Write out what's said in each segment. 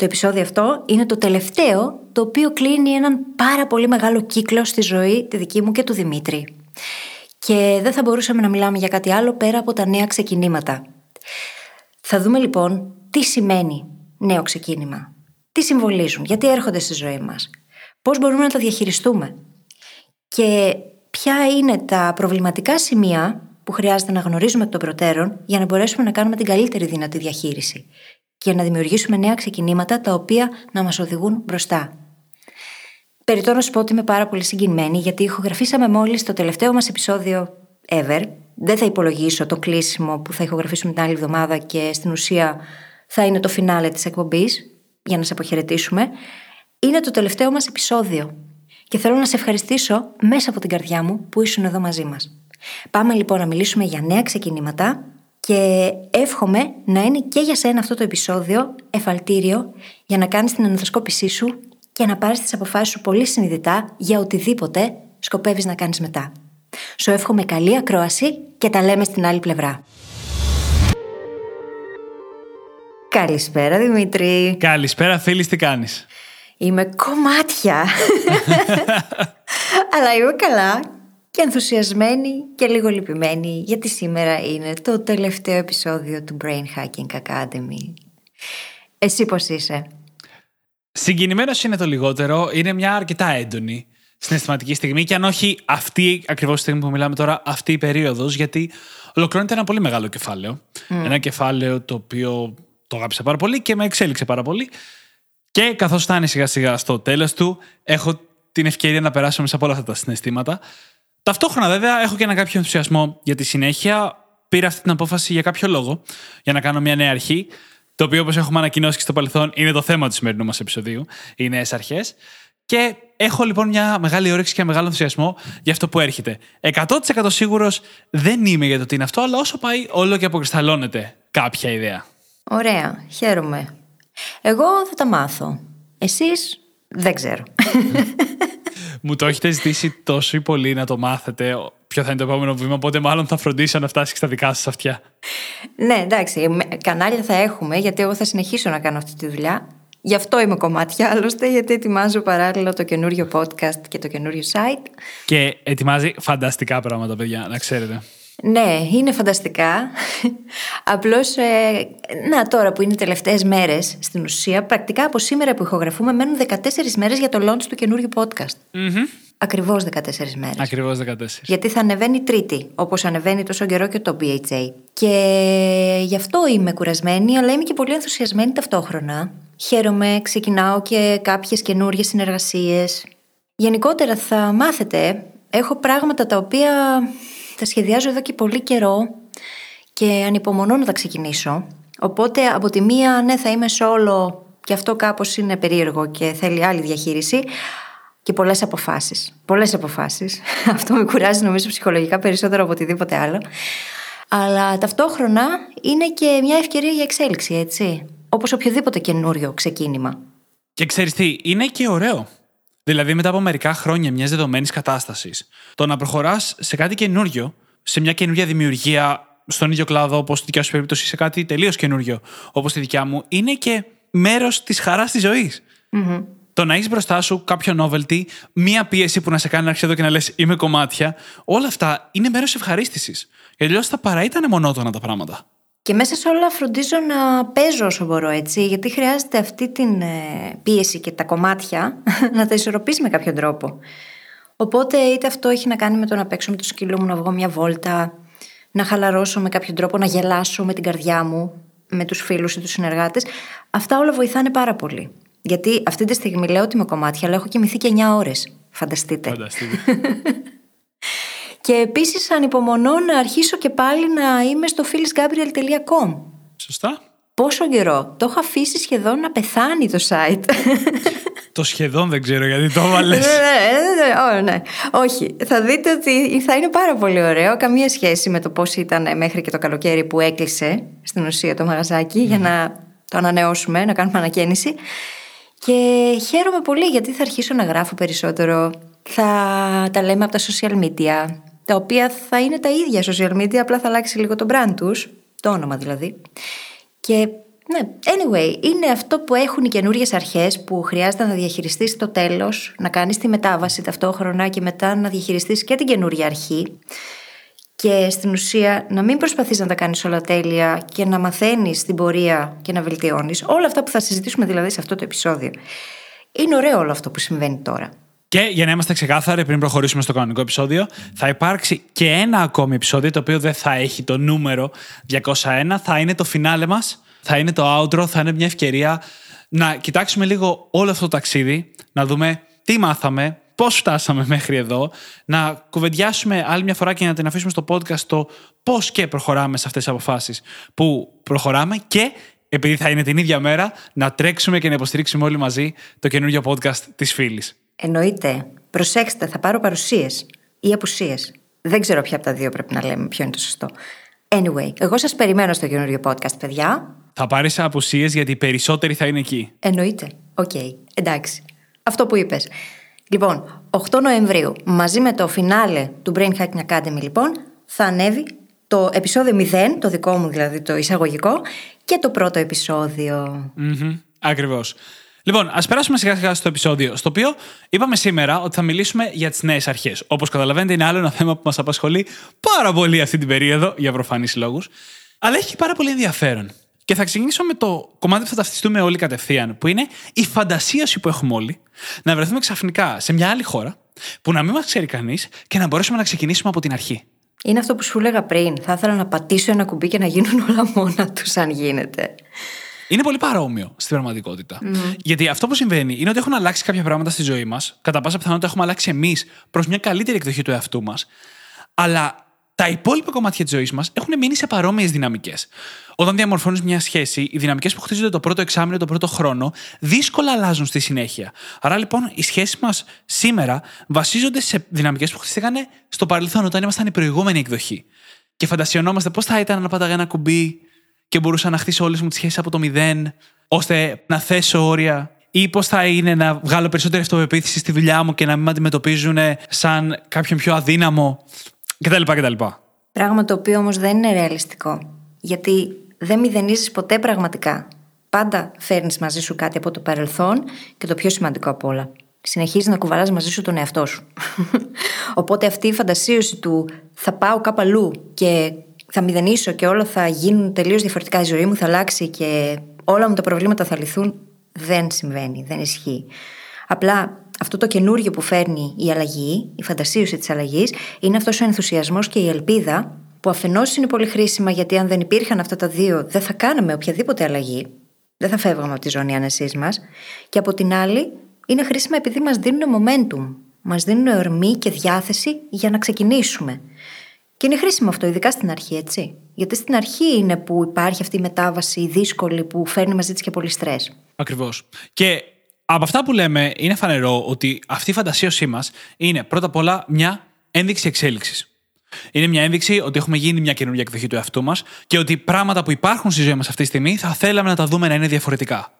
Το επεισόδιο αυτό είναι το τελευταίο το οποίο κλείνει έναν πάρα πολύ μεγάλο κύκλο στη ζωή τη δική μου και του Δημήτρη. Και δεν θα μπορούσαμε να μιλάμε για κάτι άλλο πέρα από τα νέα ξεκινήματα. Θα δούμε λοιπόν τι σημαίνει νέο ξεκίνημα. Τι συμβολίζουν, γιατί έρχονται στη ζωή μας. Πώς μπορούμε να τα διαχειριστούμε. Και ποια είναι τα προβληματικά σημεία που χρειάζεται να γνωρίζουμε εκ των προτέρων για να μπορέσουμε να κάνουμε την καλύτερη δυνατή διαχείριση και να δημιουργήσουμε νέα ξεκινήματα τα οποία να μας οδηγούν μπροστά. Περιτώ να σου πω ότι είμαι πάρα πολύ συγκινημένη γιατί ηχογραφήσαμε μόλις το τελευταίο μας επεισόδιο ever. Δεν θα υπολογίσω το κλείσιμο που θα ηχογραφήσουμε την άλλη εβδομάδα και στην ουσία θα είναι το φινάλε της εκπομπής για να σε αποχαιρετήσουμε. Είναι το τελευταίο μας επεισόδιο. Και θέλω να σε ευχαριστήσω μέσα από την καρδιά μου που ήσουν εδώ μαζί μας. Πάμε λοιπόν να μιλήσουμε για νέα ξεκινήματα και εύχομαι να είναι και για σένα αυτό το επεισόδιο εφαλτήριο για να κάνεις την αναθροσκόπησή σου και να πάρεις τις αποφάσεις σου πολύ συνειδητά για οτιδήποτε σκοπεύεις να κάνεις μετά. Σου εύχομαι καλή ακρόαση και τα λέμε στην άλλη πλευρά. Καλησπέρα Δημήτρη. Καλησπέρα φίλης, τι κάνεις; Είμαι κομμάτια. Αλλά είμαι καλά και ενθουσιασμένη και λίγο λυπημένη γιατί σήμερα είναι το τελευταίο επεισόδιο του Brain Hacking Academy. Εσύ πώς είσαι; Συγκινημένος είναι το λιγότερο, είναι μια αρκετά έντονη συναισθηματική στιγμή και αν όχι αυτή ακριβώς τη στιγμή που μιλάμε τώρα, αυτή η περίοδος γιατί ολοκληρώνεται ένα πολύ μεγάλο κεφάλαιο. Ένα κεφάλαιο το οποίο το αγάπησα πάρα πολύ και με εξέλιξε πάρα πολύ και καθώς φτάνει σιγά σιγά στο τέλος του έχω την ευκαιρία να περάσω μέσα από όλα αυτά τα συναισθήματα Ταυτόχρονα, βέβαια, έχω και ένα κάποιο ενθουσιασμό για τη συνέχεια. Πήρα αυτή την απόφαση για κάποιο λόγο, για να κάνω μια νέα αρχή. Το οποίο, όπως έχουμε ανακοινώσει και στο παρελθόν, είναι το θέμα του σημερινού μας επεισοδίου. Οι νέες αρχές. Και έχω λοιπόν μια μεγάλη όρεξη και ένα μεγάλο ενθουσιασμό για αυτό που έρχεται. 100% σίγουρος δεν είμαι για το τι είναι αυτό, αλλά όσο πάει, όλο και αποκρισταλώνεται κάποια ιδέα. Ωραία, χαίρομαι. Εγώ θα τα μάθω. Εσείς; Δεν ξέρω. Μου το έχετε ζητήσει τόσο πολύ να το μάθετε ποιο θα είναι το επόμενο βήμα, οπότε μάλλον θα φροντίσω να φτάσει και στα δικά σας αυτιά. Ναι, εντάξει. Κανάλια θα έχουμε, γιατί εγώ θα συνεχίσω να κάνω αυτή τη δουλειά. Γι' αυτό είμαι κομμάτια, άλλωστε, γιατί ετοιμάζω παράλληλα το καινούριο podcast και το καινούριο site. Και ετοιμάζει φανταστικά πράγματα, παιδιά, να ξέρετε. Ναι, είναι φανταστικά. Απλώς, ε, να τώρα που είναι τελευταίες μέρες, στην ουσία, πρακτικά από σήμερα που ηχογραφούμε, μένουν 14 μέρες για το launch του καινούριου podcast. Mm-hmm. Ακριβώς 14 μέρες. Ακριβώς 14. Γιατί θα ανεβαίνει Τρίτη, όπως ανεβαίνει τόσο καιρό και το BHA. Και γι' αυτό είμαι κουρασμένη, αλλά είμαι και πολύ ενθουσιασμένη ταυτόχρονα. Χαίρομαι, ξεκινάω και κάποιες καινούριε συνεργασίες. Γενικότερα θα μάθετε, έχω πράγματα τα οποία τα σχεδιάζω εδώ και πολύ καιρό και ανυπομονώ να τα ξεκινήσω. Οπότε από τη μία ναι θα είμαι solo και αυτό κάπως είναι περίεργο και θέλει άλλη διαχείριση και πολλές αποφάσεις. Πολλές αποφάσεις. αυτό με κουράζει νομίζω ψυχολογικά περισσότερο από οτιδήποτε άλλο. Αλλά ταυτόχρονα είναι και μια ευκαιρία για εξέλιξη, έτσι. Όπως οποιοδήποτε καινούριο ξεκίνημα. Και ξέρεις τι, είναι και ωραίο. Δηλαδή, μετά από μερικά χρόνια μιας δεδομένης κατάστασης, το να προχωράς σε κάτι καινούριο, σε μια καινούργια δημιουργία στον ίδιο κλάδο, όπως στη δικιά σου περίπτωση, σε κάτι τελείως καινούριο, όπως τη δικιά μου, είναι και μέρος της χαράς της ζωής. Mm-hmm. Το να έχεις μπροστά σου κάποιο novelty, μία πίεση που να σε κάνει να έρθεις εδώ και να λες: Είμαι κομμάτια, όλα αυτά είναι μέρος ευχαρίστησης. Γιατί αλλιώς θα παρά ήταν μονότονα τα πράγματα. Και μέσα σε όλα φροντίζω να παίζω όσο μπορώ έτσι, γιατί χρειάζεται αυτή την ε, πίεση και τα κομμάτια να τα ισορροπήσει με κάποιο τρόπο. Οπότε είτε αυτό έχει να κάνει με το να παίξω με το σκύλο μου, να βγω μια βόλτα, να χαλαρώσω με κάποιο τρόπο, να γελάσω με την καρδιά μου, με τους φίλους ή τους συνεργάτες. Αυτά όλα βοηθάνε πάρα πολύ. Γιατί αυτή τη στιγμή λέω ότι είμαι κομμάτια, αλλά έχω κοιμηθεί και 9 ώρες. Φανταστείτε. Φανταστείτε. Και επίσης ανυπομονώ να αρχίσω και πάλι να είμαι στο phyllisgabriel.com. Σωστά. Πόσο καιρό. Το έχω αφήσει σχεδόν να πεθάνει το site. Το σχεδόν δεν ξέρω γιατί το έβαλες. ναι, ναι, ναι, ναι, ναι. Όχι. Θα δείτε ότι θα είναι πάρα πολύ ωραίο. Καμία σχέση με το πώς ήταν μέχρι και το καλοκαίρι που έκλεισε στην ουσία το μαγαζάκι για να το ανανεώσουμε, να κάνουμε ανακαίνιση. Και χαίρομαι πολύ γιατί θα αρχίσω να γράφω περισσότερο. Θα τα λέμε από τα social media, τα οποία θα είναι τα ίδια social media, απλά θα αλλάξει λίγο το brand τους, το όνομα δηλαδή. Και ναι, anyway, είναι αυτό που έχουν οι καινούριε αρχές που χρειάζεται να διαχειριστείς στο τέλος, να κάνεις τη μετάβαση ταυτόχρονα και μετά να διαχειριστείς και την καινούρια αρχή. Και στην ουσία να μην προσπαθείς να τα κάνεις όλα τέλεια και να μαθαίνεις την πορεία και να βελτιώνεις. Όλα αυτά που θα συζητήσουμε δηλαδή σε αυτό το επεισόδιο. Είναι ωραίο όλο αυτό που συμβαίνει τώρα. Και για να είμαστε ξεκάθαροι, πριν προχωρήσουμε στο κανονικό επεισόδιο, θα υπάρξει και ένα ακόμη επεισόδιο το οποίο δεν θα έχει το νούμερο 201. Θα είναι το φινάλε μας, θα είναι το outro, θα είναι μια ευκαιρία να κοιτάξουμε λίγο όλο αυτό το ταξίδι, να δούμε τι μάθαμε, πώς φτάσαμε μέχρι εδώ, να κουβεντιάσουμε άλλη μια φορά και να την αφήσουμε στο podcast το πώς και προχωράμε σε αυτές τις αποφάσεις που προχωράμε και επειδή θα είναι την ίδια μέρα, να τρέξουμε και να υποστηρίξουμε όλοι μαζί το καινούργιο podcast της φίλης. Εννοείται. Προσέξτε, θα πάρω παρουσίες ή απουσίες. Δεν ξέρω ποια από τα δύο πρέπει να λέμε, ποιο είναι το σωστό. Anyway, εγώ σας περιμένω στο καινούριο podcast, παιδιά. Θα πάρεις απουσίες γιατί οι περισσότεροι θα είναι εκεί. Εννοείται. Οκ. Εντάξει. Αυτό που είπες. Λοιπόν, 8 Νοεμβρίου, μαζί με το φινάλε του Brain Hacking Academy, λοιπόν, θα ανέβει το επεισόδιο 0, το δικό μου δηλαδή το εισαγωγικό, και το πρώτο επεισόδιο. Mm-hmm. Ακριβώς. Λοιπόν, ας περάσουμε σιγά σιγά στο επεισόδιο, στο οποίο είπαμε σήμερα ότι θα μιλήσουμε για τις νέες αρχές. Όπως καταλαβαίνετε, είναι άλλο ένα θέμα που μας απασχολεί πάρα πολύ αυτή την περίοδο, για προφανείς λόγους. Αλλά έχει πάρα πολύ ενδιαφέρον. Και θα ξεκινήσω με το κομμάτι που θα ταυτιστούμε όλοι κατευθείαν, που είναι η φαντασίωση που έχουμε όλοι να βρεθούμε ξαφνικά σε μια άλλη χώρα που να μην μας ξέρει κανείς και να μπορέσουμε να ξεκινήσουμε από την αρχή. Είναι αυτό που σου έλεγα πριν. Θα ήθελα να πατήσω ένα κουμπί και να γίνουν όλα μόνα τους, αν γίνεται. Είναι πολύ παρόμοιο στην πραγματικότητα. Γιατί αυτό που συμβαίνει είναι ότι έχουν αλλάξει κάποια πράγματα στη ζωή μας. Κατά πάσα πιθανότητα έχουμε αλλάξει εμείς προς μια καλύτερη εκδοχή του εαυτού μας. Αλλά τα υπόλοιπα κομμάτια της ζωής μας έχουν μείνει σε παρόμοιες δυναμικές. Όταν διαμορφώνεις μια σχέση, οι δυναμικές που χτίζονται το πρώτο εξάμεινο, το πρώτο χρόνο, δύσκολα αλλάζουν στη συνέχεια. Άρα λοιπόν οι σχέσεις μας σήμερα βασίζονται σε δυναμικές που χτίστηκαν στο παρελθόν, όταν ήμασταν η προηγούμενη εκδοχή. Και φαντασιωνόμαστε πώς θα ήταν να πάταγα ένα κουμπί και μπορούσα να χτίσω όλες μου τις σχέσεις από το μηδέν, ώστε να θέσω όρια. Ή πώς θα είναι να βγάλω περισσότερη αυτοπεποίθηση στη δουλειά μου και να μην με αντιμετωπίζουν σαν κάποιον πιο αδύναμο κτλ. κτλ. Πράγμα το οποίο όμως δεν είναι ρεαλιστικό. Γιατί δεν μηδενίζεις ποτέ πραγματικά. Πάντα φέρνεις μαζί σου κάτι από το παρελθόν και το πιο σημαντικό απ' όλα. Συνεχίζεις να κουβαλάς μαζί σου τον εαυτό σου. Οπότε αυτή η φαντασίωση του θα πάω κάπου αλλού και θα μηδενίσω και όλα θα γίνουν τελείως διαφορετικά. Η ζωή μου θα αλλάξει και όλα μου τα προβλήματα θα λυθούν. Δεν συμβαίνει, δεν ισχύει. Απλά αυτό το καινούργιο που φέρνει η αλλαγή, η φαντασίωση της αλλαγής, είναι αυτός ο ενθουσιασμός και η ελπίδα που αφενός είναι πολύ χρήσιμα γιατί αν δεν υπήρχαν αυτά τα δύο, δεν θα κάναμε οποιαδήποτε αλλαγή. Δεν θα φεύγαμε από τη ζώνη άνεσής μας. Και από την άλλη, είναι χρήσιμα επειδή μας δίνουν momentum. Μας δίνουν ορμή και διάθεση για να ξεκινήσουμε. Και είναι χρήσιμο αυτό, ειδικά στην αρχή, έτσι. Γιατί στην αρχή είναι που υπάρχει αυτή η μετάβαση δύσκολη που φέρνει μαζί της και πολύ στρες. Ακριβώς. Και από αυτά που λέμε, είναι φανερό ότι αυτή η φαντασίωσή μας είναι πρώτα απ' όλα μια ένδειξη εξέλιξης. Είναι μια ένδειξη ότι έχουμε γίνει μια καινούργια εκδοχή του εαυτού μας και ότι πράγματα που υπάρχουν στη ζωή μας αυτή τη στιγμή θα θέλαμε να τα δούμε να είναι διαφορετικά.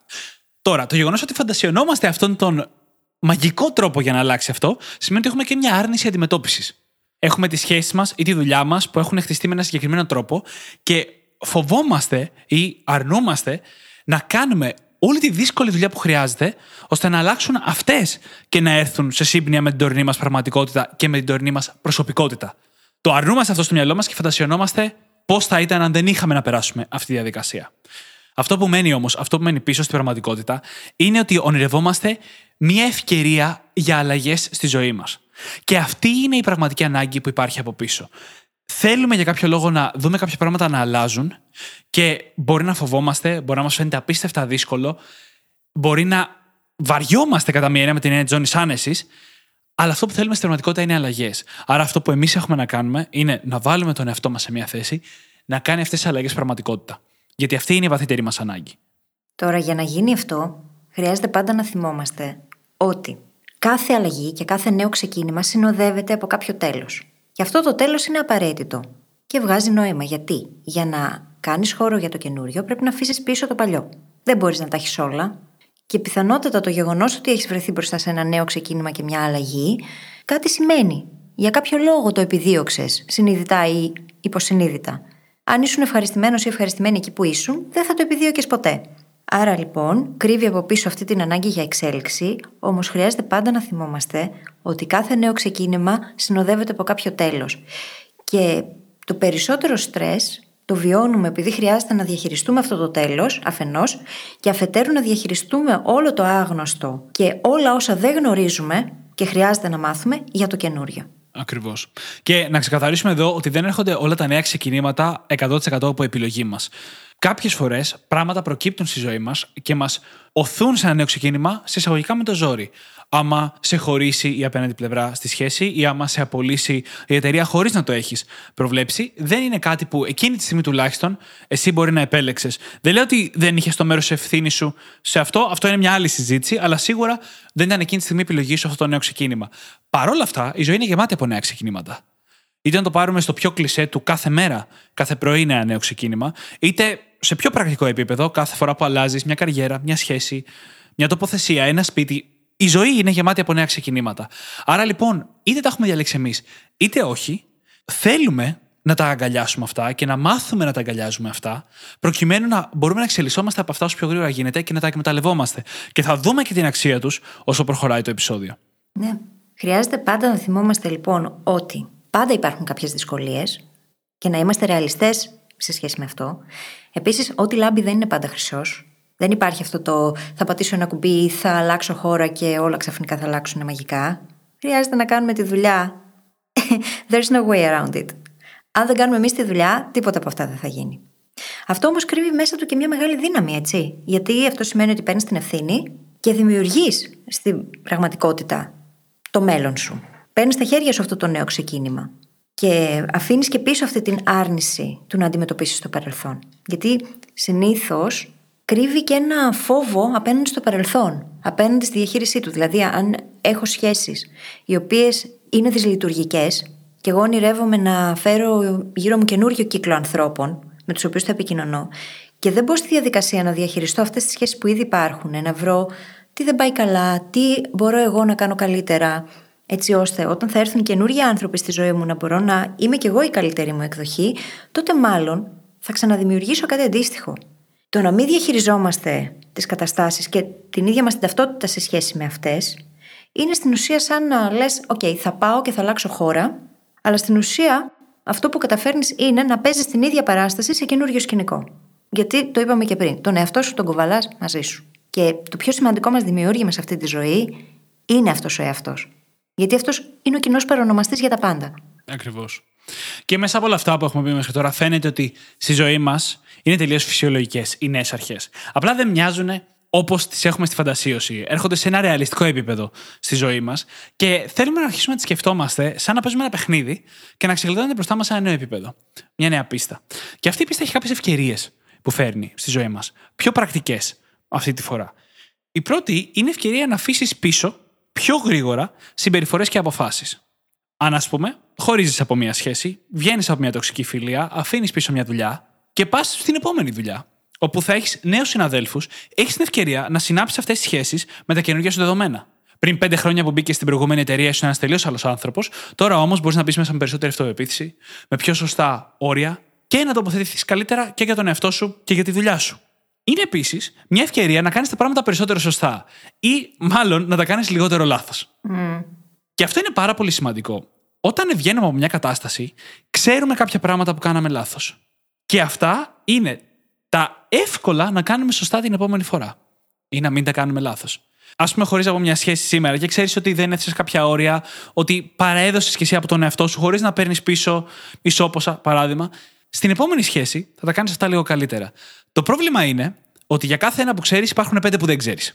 Τώρα, το γεγονός ότι φαντασιωνόμαστε αυτόν τον μαγικό τρόπο για να αλλάξει αυτό, σημαίνει ότι έχουμε και μια άρνηση αντιμετώπισης. Έχουμε τις σχέσεις μας ή τη δουλειά μας που έχουν χτιστεί με ένα συγκεκριμένο τρόπο και φοβόμαστε ή αρνούμαστε να κάνουμε όλη τη δύσκολη δουλειά που χρειάζεται ώστε να αλλάξουν αυτές και να έρθουν σε σύμπνοια με την τωρινή μας πραγματικότητα και με την τωρινή μας προσωπικότητα. Το αρνούμαστε αυτό στο μυαλό μας και φαντασιωνόμαστε πώς θα ήταν αν δεν είχαμε να περάσουμε αυτή τη διαδικασία. Αυτό που μένει όμως, αυτό που μένει πίσω στην πραγματικότητα, είναι ότι ονειρευόμαστε μια ευκαιρία για αλλαγές στη ζωή μας. Και αυτή είναι η πραγματική ανάγκη που υπάρχει από πίσω. Θέλουμε για κάποιο λόγο να δούμε κάποια πράγματα να αλλάζουν και μπορεί να φοβόμαστε, μπορεί να μας φαίνεται απίστευτα δύσκολο, μπορεί να βαριόμαστε κατά μία έννοια με την έννοια της ζώνης άνεσης, αλλά αυτό που θέλουμε στην πραγματικότητα είναι αλλαγές. Άρα αυτό που εμείς έχουμε να κάνουμε είναι να βάλουμε τον εαυτό μας σε μια θέση να κάνει αυτές τις αλλαγές πραγματικότητα. Γιατί αυτή είναι η βαθύτερη μας ανάγκη. Τώρα, για να γίνει αυτό, χρειάζεται πάντα να θυμόμαστε ότι κάθε αλλαγή και κάθε νέο ξεκίνημα συνοδεύεται από κάποιο τέλος. Και αυτό το τέλος είναι απαραίτητο και βγάζει νόημα. Γιατί; Για να κάνεις χώρο για το καινούριο, πρέπει να αφήσεις πίσω το παλιό. Δεν μπορείς να τα έχεις όλα. Και πιθανότατα το γεγονός ότι έχεις βρεθεί μπροστά σε ένα νέο ξεκίνημα και μια αλλαγή, κάτι σημαίνει. Για κάποιο λόγο το επιδίωξες, συνειδητά ή υποσυνείδητα. Αν ήσουν ευχαριστημένος ή ευχαριστημένη εκεί που ήσουν, δεν θα το επιδίωκες ποτέ. Άρα λοιπόν, κρύβει από πίσω αυτή την ανάγκη για εξέλιξη, όμως χρειάζεται πάντα να θυμόμαστε ότι κάθε νέο ξεκίνημα συνοδεύεται από κάποιο τέλος. Και το περισσότερο στρες το βιώνουμε επειδή χρειάζεται να διαχειριστούμε αυτό το τέλος, αφενός, και αφετέρου να διαχειριστούμε όλο το άγνωστο και όλα όσα δεν γνωρίζουμε και χρειάζεται να μάθουμε για το καινούριο. Ακριβώς. Και να ξεκαθαρίσουμε εδώ ότι δεν έρχονται όλα τα νέα ξεκινήματα 100% από επιλογή μας. Κάποιες φορές πράγματα προκύπτουν στη ζωή μας και μας οθούν σε ένα νέο ξεκίνημα, σε εισαγωγικά με το ζόρι. Άμα σε χωρίσει η απέναντι πλευρά στη σχέση ή άμα σε απολύσει η εταιρεία χωρίς να το έχεις προβλέψει, δεν είναι κάτι που εκείνη τη στιγμή τουλάχιστον εσύ μπορεί να επέλεξες. Δεν λέω ότι δεν είχες το μέρος ευθύνης σου σε αυτό, αυτό είναι μια άλλη συζήτηση, αλλά σίγουρα δεν ήταν εκείνη τη στιγμή επιλογή σου αυτό το νέο ξεκίνημα. Παρ' όλα αυτά, η ζωή είναι γεμάτη από νέα ξεκινήματα. Είτε να το πάρουμε στο πιο κλισέ του κάθε μέρα, κάθε πρωί είναι ένα νέο ξεκίνημα, είτε σε πιο πρακτικό επίπεδο, κάθε φορά που αλλάζεις μια καριέρα, μια σχέση, μια τοποθεσία, ένα σπίτι, η ζωή είναι γεμάτη από νέα ξεκινήματα. Άρα λοιπόν, είτε τα έχουμε διαλέξει εμείς, είτε όχι, θέλουμε να τα αγκαλιάσουμε αυτά και να μάθουμε να τα αγκαλιάζουμε αυτά, προκειμένου να μπορούμε να εξελισσόμαστε από αυτά όσο πιο γρήγορα γίνεται και να τα εκμεταλλευόμαστε. Και θα δούμε και την αξία τους όσο προχωράει το επεισόδιο. Ναι. Χρειάζεται πάντα να θυμόμαστε λοιπόν ότι πάντα υπάρχουν κάποιες δυσκολίες και να είμαστε ρεαλιστές σε σχέση με αυτό. Επίσης, ό,τι λάμπει δεν είναι πάντα χρυσός. Δεν υπάρχει αυτό το θα πατήσω ένα κουμπί, θα αλλάξω χώρα και όλα ξαφνικά θα αλλάξουν μαγικά. Χρειάζεται να κάνουμε τη δουλειά. There's no way around it. Αν δεν κάνουμε εμείς τη δουλειά, τίποτα από αυτά δεν θα γίνει. Αυτό όμως κρύβει μέσα του και μια μεγάλη δύναμη, έτσι. Γιατί αυτό σημαίνει ότι παίρνεις την ευθύνη και δημιουργείς στην πραγματικότητα το μέλλον σου. Παίρνεις στα χέρια σου αυτό το νέο ξεκίνημα. Και αφήνεις και πίσω αυτή την άρνηση του να αντιμετωπίσεις το παρελθόν. Γιατί συνήθως κρύβει και ένα φόβο απέναντι στο παρελθόν, απέναντι στη διαχείρισή του. Δηλαδή, αν έχω σχέσεις οι οποίες είναι δυσλειτουργικές και εγώ ονειρεύομαι να φέρω γύρω μου καινούριο κύκλο ανθρώπων με τους οποίους θα επικοινωνώ και δεν μπω στη διαδικασία να διαχειριστώ αυτές τις σχέσεις που ήδη υπάρχουν, να βρω τι δεν πάει καλά, τι μπορώ εγώ να κάνω καλύτερα, έτσι ώστε όταν θα έρθουν καινούργιοι άνθρωποι στη ζωή μου να μπορώ να είμαι κι εγώ η καλύτερη μου εκδοχή, τότε μάλλον θα ξαναδημιουργήσω κάτι αντίστοιχο. Το να μην διαχειριζόμαστε τις καταστάσεις και την ίδια μας την ταυτότητα σε σχέση με αυτές, είναι στην ουσία σαν να λες: OK, θα πάω και θα αλλάξω χώρα, αλλά στην ουσία αυτό που καταφέρνεις είναι να παίζεις την ίδια παράσταση σε καινούριο σκηνικό. Γιατί το είπαμε και πριν, τον εαυτό σου τον κουβαλάς μαζί σου. Και το πιο σημαντικό μας δημιούργημα σε αυτή τη ζωή είναι αυτός ο εαυτός. Γιατί αυτός είναι ο κοινός παρονομαστής για τα πάντα. Ακριβώς. Και μέσα από όλα αυτά που έχουμε πει μέχρι τώρα, φαίνεται ότι στη ζωή μας είναι τελείως φυσιολογικές οι νέες αρχές. Απλά δεν μοιάζουν όπως τις έχουμε στη φαντασίωση. Έρχονται σε ένα ρεαλιστικό επίπεδο στη ζωή μας και θέλουμε να αρχίσουμε να τις σκεφτόμαστε σαν να παίζουμε ένα παιχνίδι και να ξεκλειδώνεται μπροστά μας σε ένα νέο επίπεδο. Μια νέα πίστα. Και αυτή η πίστα έχει κάποιες ευκαιρίες που φέρνει στη ζωή μας. Πιο πρακτικές αυτή τη φορά. Η πρώτη είναι ευκαιρία να αφήσεις πίσω πιο γρήγορα συμπεριφορές και αποφάσεις. Αν, ας πούμε, χωρίζεις από μια σχέση, βγαίνεις από μια τοξική φιλία, αφήνεις πίσω μια δουλειά και πας στην επόμενη δουλειά. Όπου θα έχεις νέους συναδέλφους, έχεις την ευκαιρία να συνάψεις αυτές τις σχέσεις με τα καινούργια σου δεδομένα. Πριν πέντε χρόνια που μπήκες στην προηγούμενη εταιρεία, ήσουν ένας τελείως άλλος άνθρωπος. Τώρα όμως μπορείς να μπεις μέσα με περισσότερη αυτοπεποίθηση, με πιο σωστά όρια και να τοποθετηθείς καλύτερα και για τον εαυτό σου και για τη δουλειά σου. Είναι επίσης μια ευκαιρία να κάνεις τα πράγματα περισσότερο σωστά. Ή μάλλον να τα κάνεις λιγότερο λάθος. Mm. Και αυτό είναι πάρα πολύ σημαντικό. Όταν βγαίνουμε από μια κατάσταση, ξέρουμε κάποια πράγματα που κάναμε λάθος. Και αυτά είναι τα εύκολα να κάνουμε σωστά την επόμενη φορά. Ή να μην τα κάνουμε λάθος. Α πούμε, χωρίς από μια σχέση σήμερα και ξέρεις ότι δεν έθεσες κάποια όρια, ότι παρέδωσε και εσύ από τον εαυτό σου χωρίς να παίρνεις πίσω ισόποσα, παράδειγμα. Στην επόμενη σχέση θα τα κάνεις αυτά λίγο καλύτερα. Το πρόβλημα είναι ότι για κάθε ένα που ξέρεις υπάρχουν πέντε που δεν ξέρεις.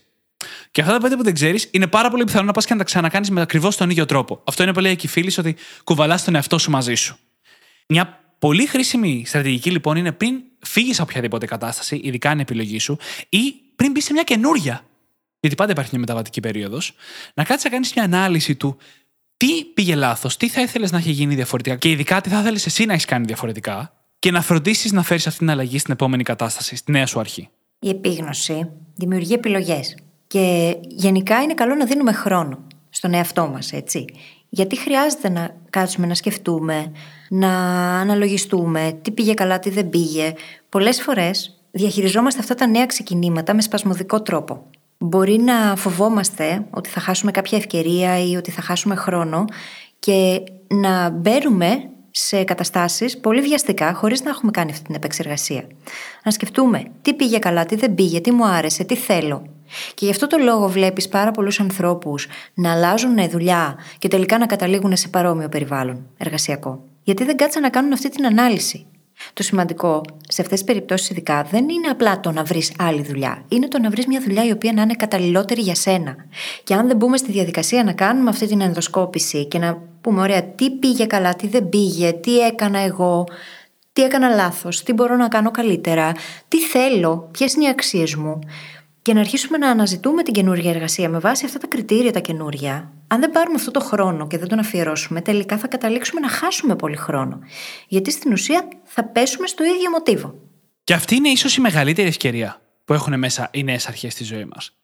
Και αυτά τα πέντε που δεν ξέρεις είναι πάρα πολύ πιθανό να πας και να τα ξανακάνεις με ακριβώς τον ίδιο τρόπο. Αυτό είναι πολύ εκεί φίλης ότι κουβαλάς τον εαυτό σου μαζί σου. Μια πολύ χρήσιμη στρατηγική λοιπόν είναι πριν φύγεις από οποιαδήποτε κατάσταση, ειδικά είναι επιλογή σου, ή πριν μπεις σε μια καινούρια. γιατί πάντα υπάρχει μια μεταβατική περίοδος, να κάτσεις να κάνεις μια ανάλυση του τι πήγε λάθος, τι θα ήθελες να έχει γίνει διαφορετικά και ειδικά τι θα ήθελε εσύ να έχεις κάνει διαφορετικά και να φροντίσεις να φέρεις αυτή την αλλαγή στην επόμενη κατάσταση, στη νέα σου αρχή. Η επίγνωση δημιουργεί επιλογές. Και γενικά είναι καλό να δίνουμε χρόνο στον εαυτό μας, έτσι. Γιατί χρειάζεται να κάτσουμε να σκεφτούμε, να αναλογιστούμε τι πήγε καλά, τι δεν πήγε. Πολλές φορές διαχειριζόμαστε αυτά τα νέα ξεκινήματα με σπασμωδικό τρόπο. Μπορεί να φοβόμαστε ότι θα χάσουμε κάποια ευκαιρία ή ότι θα χάσουμε χρόνο και να μπαίνουμε σε καταστάσεις πολύ βιαστικά, χωρίς να έχουμε κάνει αυτή την επεξεργασία. Να σκεφτούμε τι πήγε καλά, τι δεν πήγε, τι μου άρεσε, τι θέλω. Και γι' αυτό το λόγο βλέπεις πάρα πολλούς ανθρώπους να αλλάζουν δουλειά και τελικά να καταλήγουν σε παρόμοιο περιβάλλον εργασιακό. Γιατί δεν κάτσαν να κάνουν αυτή την ανάλυση. Το σημαντικό σε αυτές τις περιπτώσεις, ειδικά, δεν είναι απλά το να βρεις άλλη δουλειά. Είναι το να βρεις μια δουλειά η οποία να είναι καταλληλότερη για σένα. Και αν δεν μπούμε στη διαδικασία να κάνουμε αυτή την ενδοσκόπηση και να πούμε, ωραία, τι πήγε καλά, τι δεν πήγε, τι έκανα εγώ, τι έκανα λάθος, τι μπορώ να κάνω καλύτερα, τι θέλω, ποιες είναι οι αξίες μου και να αρχίσουμε να αναζητούμε την καινούργια εργασία με βάση αυτά τα κριτήρια τα καινούργια, αν δεν πάρουμε αυτό το χρόνο και δεν τον αφιερώσουμε, τελικά θα καταλήξουμε να χάσουμε πολύ χρόνο. Γιατί στην ουσία θα πέσουμε στο ίδιο μοτίβο. Και αυτή είναι ίσως η μεγαλύτερη ευκαιρία που έχουν μέσα οι νέες αρχές στη ζωή μας.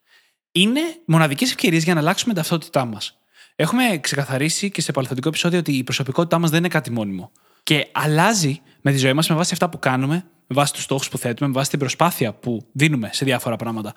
Είναι μοναδικές ευκαιρίες για να αλλάξουμε την ταυτότητά μας. Έχουμε ξεκαθαρίσει και σε παρελθοντικό επεισόδιο ότι η προσωπικότητά μας δεν είναι κάτι μόνιμο. Και αλλάζει με τη ζωή μας με βάση αυτά που κάνουμε, με βάση τους στόχους που θέτουμε, με βάση την προσπάθεια που δίνουμε σε διάφορα πράγματα.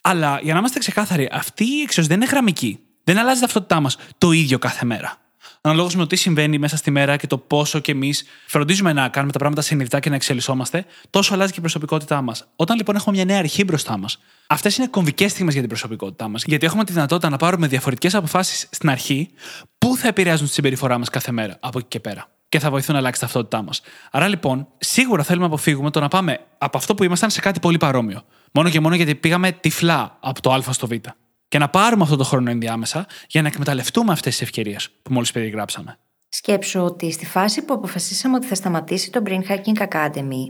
Αλλά για να είμαστε ξεκάθαροι, αυτή η έξοδο δεν είναι γραμμική. Δεν αλλάζει η ταυτότητά μας το ίδιο κάθε μέρα. Αναλόγως με το τι συμβαίνει μέσα στη μέρα και το πόσο κι εμείς φροντίζουμε να κάνουμε τα πράγματα συνειδητά και να εξελισσόμαστε, τόσο αλλάζει και η προσωπικότητά μας. Όταν λοιπόν έχουμε μια νέα αρχή μπροστά μας, αυτές είναι κομβικές στιγμές για την προσωπικότητά μας. Γιατί έχουμε τη δυνατότητα να πάρουμε διαφορετικές αποφάσεις στην αρχή που θα επηρεάζουν τη συμπεριφορά μας κάθε μέρα από εκεί και πέρα και θα βοηθούν να αλλάξει τα ταυτότητά μας. Άρα λοιπόν, σίγουρα θέλουμε να αποφύγουμε το να πάμε από αυτό που ήμασταν σε κάτι πολύ παρόμοιο. Μόνο και μόνο γιατί πήγαμε τυφλά από το Α στο Β. Και να πάρουμε αυτό το χρόνο ενδιάμεσα για να εκμεταλλευτούμε αυτές τις ευκαιρίες που μόλις περιγράψαμε. Σκέψω ότι στη φάση που αποφασίσαμε ότι θα σταματήσει το Brain Hacking Academy,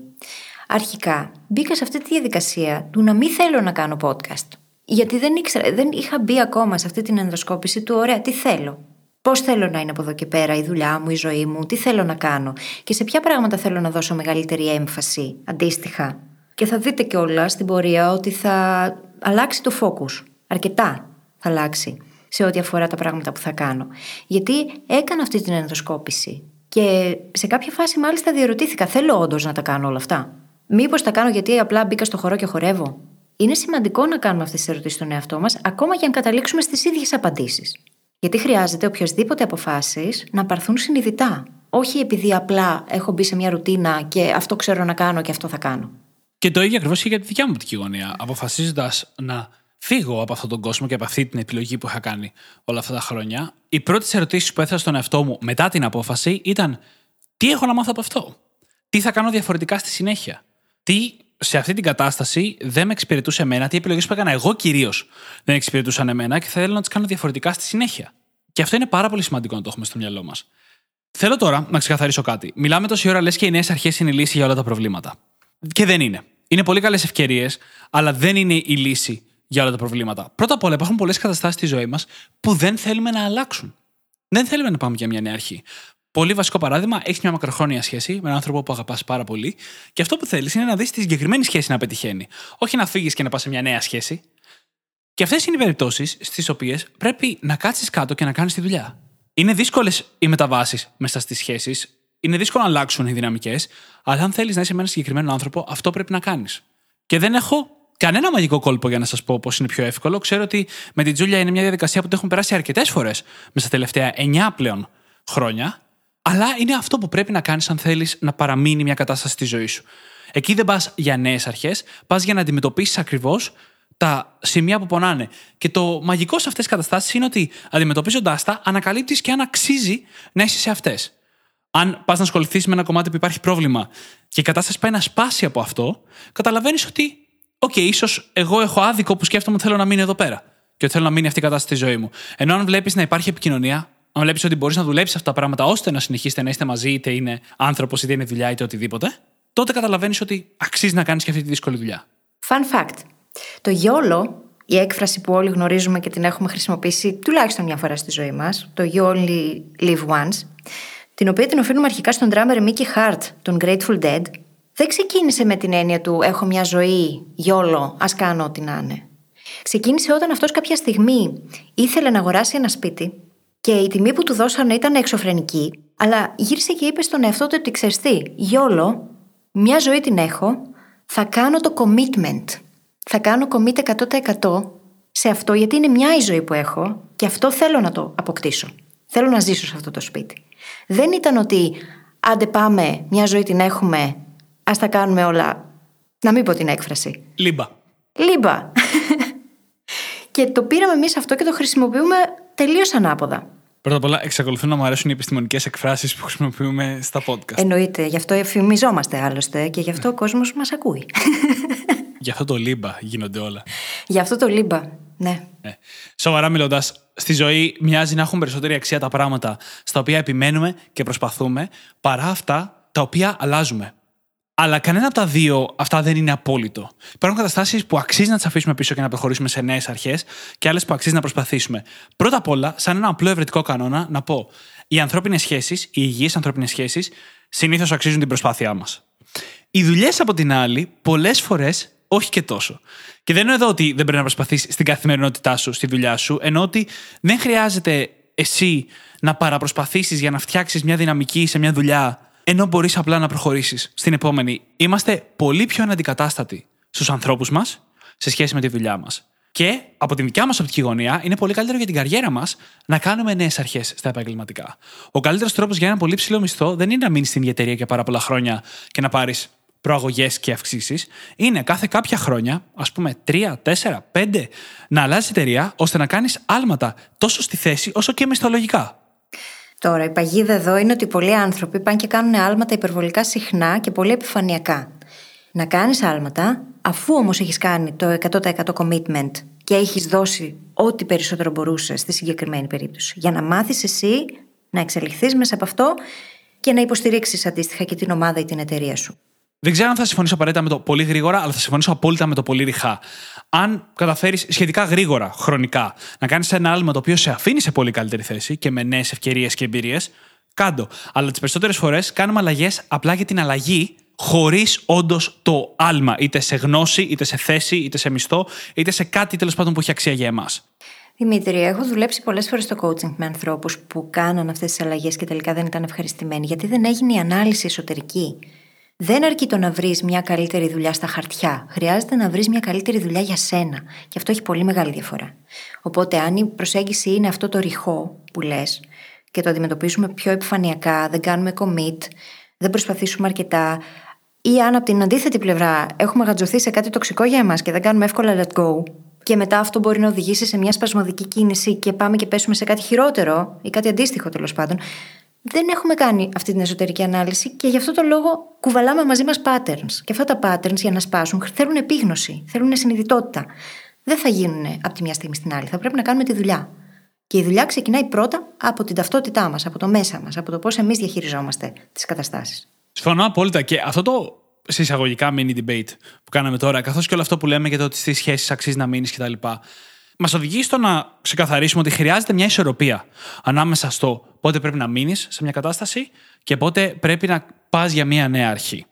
αρχικά μπήκα σε αυτή τη διαδικασία του να μην θέλω να κάνω podcast. Γιατί δεν ήξερα, δεν είχα μπει ακόμα σε αυτή την ενδοσκόπηση του, ωραία, τι θέλω. Πώς θέλω να είναι από εδώ και πέρα η δουλειά μου, η ζωή μου, τι θέλω να κάνω και σε ποια πράγματα θέλω να δώσω μεγαλύτερη έμφαση αντίστοιχα. Και θα δείτε κιόλας στην πορεία ότι θα αλλάξει το focus. Αρκετά θα αλλάξει σε ό,τι αφορά τα πράγματα που θα κάνω. Γιατί έκανα αυτή την ενδοσκόπηση. Και σε κάποια φάση μάλιστα διαρωτήθηκα, θέλω όντως να τα κάνω όλα αυτά; Μήπως τα κάνω γιατί απλά μπήκα στο χορό και χορεύω; Είναι σημαντικό να κάνουμε αυτές τις ερωτήσεις στον εαυτό μας, ακόμα και αν καταλήξουμε στις ίδιες απαντήσεις. Γιατί χρειάζεται οποιασδήποτε αποφάσεις να πάρθουν συνειδητά. Όχι επειδή απλά έχω μπει σε μια ρουτίνα και αυτό ξέρω να κάνω και αυτό θα κάνω. Και το ίδιο ακριβώς και για τη δικιά μου οπτική γωνία. Αποφασίζοντας να φύγω από αυτόν τον κόσμο και από αυτή την επιλογή που είχα κάνει όλα αυτά τα χρόνια, οι πρώτες ερωτήσεις που έθεσα στον εαυτό μου μετά την απόφαση ήταν τι έχω να μάθω από αυτό; Τι θα κάνω διαφορετικά στη συνέχεια; Τι σε αυτή την κατάσταση δεν με εξυπηρετούσε εμένα, τι επιλογές που έκανα εγώ κυρίως δεν εξυπηρετούσαν εμένα και θέλω να τις κάνω διαφορετικά στη συνέχεια. Και αυτό είναι πάρα πολύ σημαντικό να το έχουμε στο μυαλό μας. Θέλω τώρα να ξεκαθαρίσω κάτι. Μιλάμε τόση ώρα λες και οι νέες αρχές είναι η λύση για όλα τα προβλήματα. Και δεν είναι. Είναι πολύ καλές ευκαιρίες, αλλά δεν είναι η λύση για όλα τα προβλήματα. Πρώτα απ' όλα, υπάρχουν πολλές καταστάσεις στη ζωή μας που δεν θέλουμε να αλλάξουν. Δεν θέλουμε να πάμε για μια νέα αρχή. Πολύ βασικό παράδειγμα, έχεις μια μακροχρόνια σχέση με έναν άνθρωπο που αγαπάς πάρα πολύ και αυτό που θέλεις είναι να δεις τη συγκεκριμένη σχέση να πετυχαίνει. Όχι να φύγεις και να πας σε μια νέα σχέση. Και αυτές είναι οι περιπτώσεις στις οποίες πρέπει να κάτσεις κάτω και να κάνεις τη δουλειά. Είναι δύσκολες οι μεταβάσεις μέσα στις σχέσεις, είναι δύσκολο να αλλάξουν οι δυναμικές, αλλά αν θέλεις να είσαι με έναν συγκεκριμένο άνθρωπο, αυτό πρέπει να κάνεις. Και δεν έχω κανένα μαγικό κόλπο για να σας πω πώς είναι πιο εύκολο. Ξέρω ότι με την Τζούλια είναι μια διαδικασία που το έχουν περάσει αρκετές φορές με στα τελευταία 9 πλέον χρόνια αλλά είναι αυτό που πρέπει να κάνεις αν θέλεις να παραμείνει μια κατάσταση στη ζωή σου. Εκεί δεν πας για νέες αρχές, πας για να αντιμετωπίσεις ακριβώς τα σημεία που πονάνε. Και το μαγικό σε αυτές τις καταστάσεις είναι ότι αντιμετωπίζοντάς τα, ανακαλύπτεις και αν αξίζει να είσαι σε αυτές. Αν πας να ασχοληθείς με ένα κομμάτι που υπάρχει πρόβλημα και η κατάσταση πάει να σπάσει από αυτό, καταλαβαίνεις ότι, okay, ίσως εγώ έχω άδικο που σκέφτομαι ότι θέλω να μείνω εδώ πέρα και ότι θέλω να μείνει αυτή η κατάσταση στη ζωή μου. Ενώ αν βλέπεις να υπάρχει επικοινωνία, αν βλέπεις ότι μπορείς να δουλέψεις αυτά τα πράγματα ώστε να συνεχίσετε να είστε μαζί, είτε είναι άνθρωπος, είτε είναι δουλειά, είτε οτιδήποτε, τότε καταλαβαίνεις ότι αξίζει να κάνεις και αυτή τη δύσκολη δουλειά. Fun fact. Το YOLO η έκφραση που όλοι γνωρίζουμε και την έχουμε χρησιμοποιήσει τουλάχιστον μια φορά στη ζωή μας, το You Only Live Once, την οποία την οφείλουμε αρχικά στον drummer Mickey Hart, τον Grateful Dead, δεν ξεκίνησε με την έννοια του Έχω μια ζωή, γιόλο, ας κάνω ό,τι να είναι. Ξεκίνησε όταν αυτός κάποια στιγμή ήθελε να αγοράσει ένα σπίτι και η τιμή που του δώσανε ήταν εξωφρενική, αλλά γύρισε και είπε στον εαυτό του ότι ξέρεις τι, γιόλο, μια ζωή την έχω, θα κάνω το commitment. Θα κάνω commit 100% σε αυτό, γιατί είναι μια η ζωή που έχω και αυτό θέλω να το αποκτήσω. Θέλω να ζήσω σε αυτό το σπίτι. Δεν ήταν ότι άντε πάμε, μια ζωή την έχουμε, ας τα κάνουμε όλα. Να μην πω την έκφραση. Λίμπα. Λίμπα. και το πήραμε εμείς αυτό και το χρησιμοποιούμε τελείως ανάποδα. Πρώτα απ' όλα, εξακολουθούν να μου αρέσουν οι επιστημονικές εκφράσεις που χρησιμοποιούμε στα podcast. Εννοείται, γι' αυτό φημιζόμαστε άλλωστε και γι' αυτό ο κόσμος μας ακούει. Γι' αυτό το λίμπα γίνονται όλα. Γι' αυτό το λίμπα, ναι. Ναι. Σοβαρά μιλώντας, στη ζωή μοιάζει να έχουν περισσότερη αξία τα πράγματα στα οποία επιμένουμε και προσπαθούμε παρά αυτά τα οποία αλλάζουμε. Αλλά κανένα από τα δύο αυτά δεν είναι απόλυτο. Υπάρχουν καταστάσεις που αξίζει να τις αφήσουμε πίσω και να προχωρήσουμε σε νέες αρχές και άλλες που αξίζει να προσπαθήσουμε. Πρώτα απ' όλα, σαν ένα απλό ευρετικό κανόνα, να πω: Οι ανθρώπινες σχέσεις, οι υγιείς ανθρώπινες σχέσεις, συνήθως αξίζουν την προσπάθειά μας. Οι δουλειές, από την άλλη, πολλές φορές όχι και τόσο. Και δεν εννοώ εδώ ότι δεν πρέπει να προσπαθείς στην καθημερινότητά σου, στη δουλειά σου, ενώ ότι δεν χρειάζεται εσύ να παραπροσπαθήσεις για να φτιάξεις μια δυναμική σε μια δουλειά ενώ μπορείς απλά να προχωρήσεις στην επόμενη. Είμαστε πολύ πιο αναντικατάστατοι στους ανθρώπους μας σε σχέση με τη δουλειά μας. Και από την δικιά μας οπτική γωνία, είναι πολύ καλύτερο για την καριέρα μας να κάνουμε νέες αρχές στα επαγγελματικά. Ο καλύτερος τρόπος για ένα πολύ ψηλό μισθό δεν είναι να μείνεις στην ίδια εταιρεία για πάρα πολλά χρόνια και να πάρεις προαγωγές και αυξήσεις. Είναι κάθε κάποια χρόνια, ας πούμε 3, 4, 5, να αλλάζεις εταιρεία ώστε να κάνεις άλματα τόσο στη θέση όσο και μισθολογικά. Τώρα, η παγίδα εδώ είναι ότι πολλοί άνθρωποι πάνε και κάνουν άλματα υπερβολικά συχνά και πολύ επιφανειακά. Να κάνεις άλματα, αφού όμως έχεις κάνει το 100% commitment και έχεις δώσει ό,τι περισσότερο μπορούσε στη συγκεκριμένη περίπτωση. Για να μάθεις εσύ να εξελιχθείς μέσα από αυτό και να υποστηρίξεις αντίστοιχα και την ομάδα ή την εταιρεία σου. Δεν ξέρω αν θα συμφωνήσω απαραίτητα με το πολύ γρήγορα, αλλά θα συμφωνήσω απόλυτα με το πολύ ρηχά. Αν καταφέρεις σχετικά γρήγορα, χρονικά, να κάνεις ένα άλμα το οποίο σε αφήνει σε πολύ καλύτερη θέση και με νέες ευκαιρίες και εμπειρίες, κάντο. Αλλά τις περισσότερες φορές κάνουμε αλλαγές απλά για την αλλαγή, χωρίς όντως το άλμα, είτε σε γνώση, είτε σε θέση, είτε σε μισθό, είτε σε κάτι τέλος πάντων που έχει αξία για εμάς. Δημήτρη, έχω δουλέψει πολλές φορές στο coaching με ανθρώπους που κάναν αυτές τις αλλαγές και τελικά δεν ήταν ευχαριστημένοι, γιατί δεν έγινε η ανάλυση εσωτερική; Δεν αρκεί το να βρεις μια καλύτερη δουλειά στα χαρτιά. Χρειάζεται να βρεις μια καλύτερη δουλειά για σένα. Και αυτό έχει πολύ μεγάλη διαφορά. Οπότε, αν η προσέγγιση είναι αυτό το ρηχό που λες και το αντιμετωπίσουμε πιο επιφανειακά, δεν κάνουμε commit, δεν προσπαθήσουμε αρκετά, ή αν από την αντίθετη πλευρά έχουμε γατζωθεί σε κάτι τοξικό για εμάς και δεν κάνουμε εύκολα let go, και μετά αυτό μπορεί να οδηγήσει σε μια σπασμωδική κίνηση και πάμε και πέσουμε σε κάτι χειρότερο ή κάτι αντίστοιχο τέλος πάντων, δεν έχουμε κάνει αυτή την εσωτερική ανάλυση και γι' αυτό το λόγο κουβαλάμε μαζί μας patterns. Και αυτά τα patterns για να σπάσουν θέλουν επίγνωση, θέλουν συνειδητότητα. Δεν θα γίνουν από τη μια στιγμή στην άλλη. Θα πρέπει να κάνουμε τη δουλειά. Και η δουλειά ξεκινάει πρώτα από την ταυτότητά μας, από το μέσα μας, από το πώς εμείς διαχειριζόμαστε τις καταστάσεις. Συμφωνώ απόλυτα και αυτό το συσσαγωγικά mini debate που κάναμε τώρα, καθώς και όλο αυτό που λέμε για το ότι στις σχέσεις αξίζει να μείνεις κτλ μας οδηγεί στο να ξεκαθαρίσουμε ότι χρειάζεται μια ισορροπία ανάμεσα στο πότε πρέπει να μείνεις σε μια κατάσταση και πότε πρέπει να πας για μια νέα αρχή.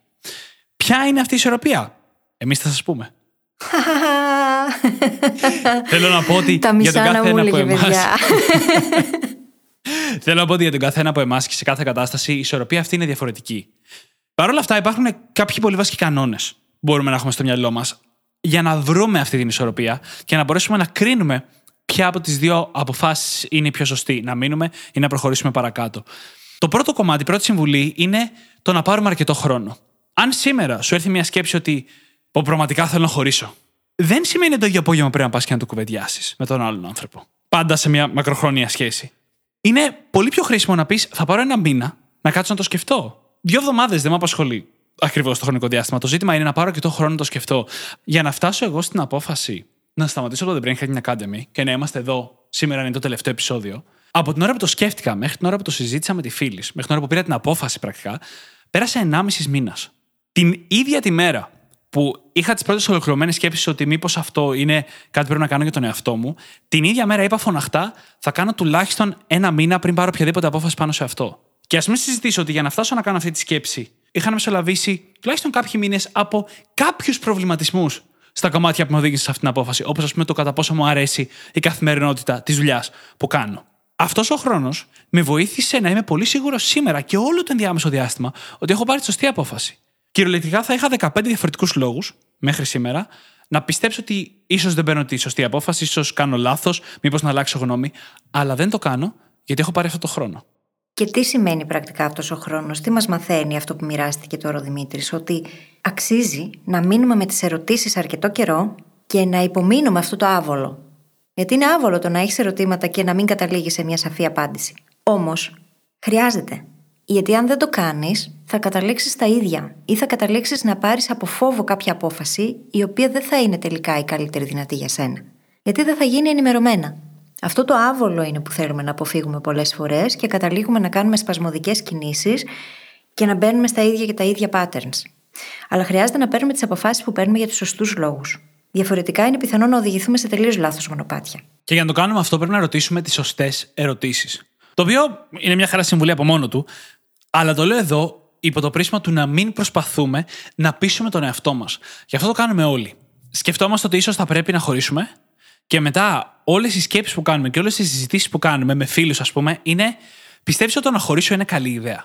Ποια είναι αυτή η ισορροπία, εμείς θα σας πούμε. Θέλω να πω ότι για τον καθένα από εμά. Θέλω να πω ότι για τον καθένα από εμάς και σε κάθε κατάσταση η ισορροπία αυτή είναι διαφορετική. Παρ' όλα αυτά, υπάρχουν κάποιοι πολύ βασικοί κανόνες που μπορούμε να έχουμε στο μυαλό μας για να βρούμε αυτή την ισορροπία και να μπορέσουμε να κρίνουμε ποια από τις δύο αποφάσεις είναι η πιο σωστή, να μείνουμε ή να προχωρήσουμε παρακάτω. Το πρώτο κομμάτι, η πρώτη συμβουλή είναι το να πάρουμε αρκετό χρόνο. Αν σήμερα σου έρθει μια σκέψη ότι πω πραγματικά θέλω να χωρίσω, δεν σημαίνει το ίδιο απόγευμα πρέπει να πας και να το κουβεντιάσεις με τον άλλον άνθρωπο. Πάντα σε μια μακροχρόνια σχέση. Είναι πολύ πιο χρήσιμο να πεις: Θα πάρω ένα μήνα να κάτσω να το σκεφτώ. Δύο εβδομάδες δεν με απασχολεί ακριβώς το χρονικό διάστημα. Το ζήτημα είναι να πάρω και το χρόνο να το σκεφτώ. Για να φτάσω εγώ στην απόφαση να σταματήσω το The Brain Hacking Academy και να είμαστε εδώ, σήμερα είναι το τελευταίο επεισόδιο. Από την ώρα που το σκέφτηκα μέχρι την ώρα που το συζήτησα με τη φίλη, μέχρι την ώρα που πήρα την απόφαση πρακτικά, πέρασε 1,5 μήνας. Την ίδια τη μέρα που είχα τις πρώτες ολοκληρωμένες σκέψεις ότι μήπως αυτό είναι κάτι που πρέπει να κάνω για τον εαυτό μου, την ίδια μέρα είπα φωναχτά, θα κάνω τουλάχιστον ένα μήνα πριν πάρω οποιαδήποτε απόφαση πάνω σε αυτό. Και ας μην συζητήσω ότι για να φτάσω να κάνω αυτή τη σκέψη, είχα να μεσολαβήσει τουλάχιστον κάποιοι μήνες από κάποιους προβληματισμούς στα κομμάτια που με οδήγησαν σε αυτή την απόφαση. Όπως, ας πούμε, το κατά πόσο μου αρέσει η καθημερινότητα της δουλειάς που κάνω. Αυτός ο χρόνος με βοήθησε να είμαι πολύ σίγουρος σήμερα και όλο το ενδιάμεσο διάστημα ότι έχω πάρει τη σωστή απόφαση. Κυριολεκτικά θα είχα 15 διαφορετικούς λόγους μέχρι σήμερα να πιστέψω ότι ίσως δεν παίρνω τη σωστή απόφαση, ίσως κάνω λάθος, μήπως να αλλάξω γνώμη. Αλλά δεν το κάνω γιατί έχω πάρει αυτό το χρόνο. Και τι σημαίνει πρακτικά αυτός ο χρόνος, τι μας μαθαίνει αυτό που μοιράστηκε τώρα ο Δημήτρης, ότι αξίζει να μείνουμε με τις ερωτήσεις αρκετό καιρό και να υπομείνουμε αυτό το άβολο. Γιατί είναι άβολο το να έχεις ερωτήματα και να μην καταλήγεις σε μια σαφή απάντηση. Όμως, χρειάζεται. Γιατί αν δεν το κάνεις, θα καταλήξεις στα ίδια ή θα καταλήξεις να πάρεις από φόβο κάποια απόφαση η οποία δεν θα είναι τελικά η καλύτερη δυνατή για σένα. Γιατί δεν θα γίνει ενημερωμένα. Αυτό το άβολο είναι που θέλουμε να αποφύγουμε πολλές φορές και καταλήγουμε να κάνουμε σπασμωδικές κινήσεις και να μπαίνουμε στα ίδια και τα ίδια patterns. Αλλά χρειάζεται να παίρνουμε τις αποφάσεις που παίρνουμε για τους σωστούς λόγους. Διαφορετικά είναι πιθανό να οδηγηθούμε σε τελείως λάθος μονοπάτια. Και για να το κάνουμε αυτό, πρέπει να ρωτήσουμε τις σωστές ερωτήσεις. Το οποίο είναι μια χαρά συμβουλή από μόνο του, αλλά το λέω εδώ υπό το πρίσμα του να μην προσπαθούμε να πείσουμε τον εαυτό μας. Γι' αυτό το κάνουμε όλοι. Σκεφτόμαστε ότι ίσως θα πρέπει να χωρίσουμε και μετά όλες οι σκέψεις που κάνουμε και όλες οι συζητήσεις που κάνουμε με φίλους, ας πούμε, είναι πιστεύεις ότι το να χωρίσω είναι καλή ιδέα;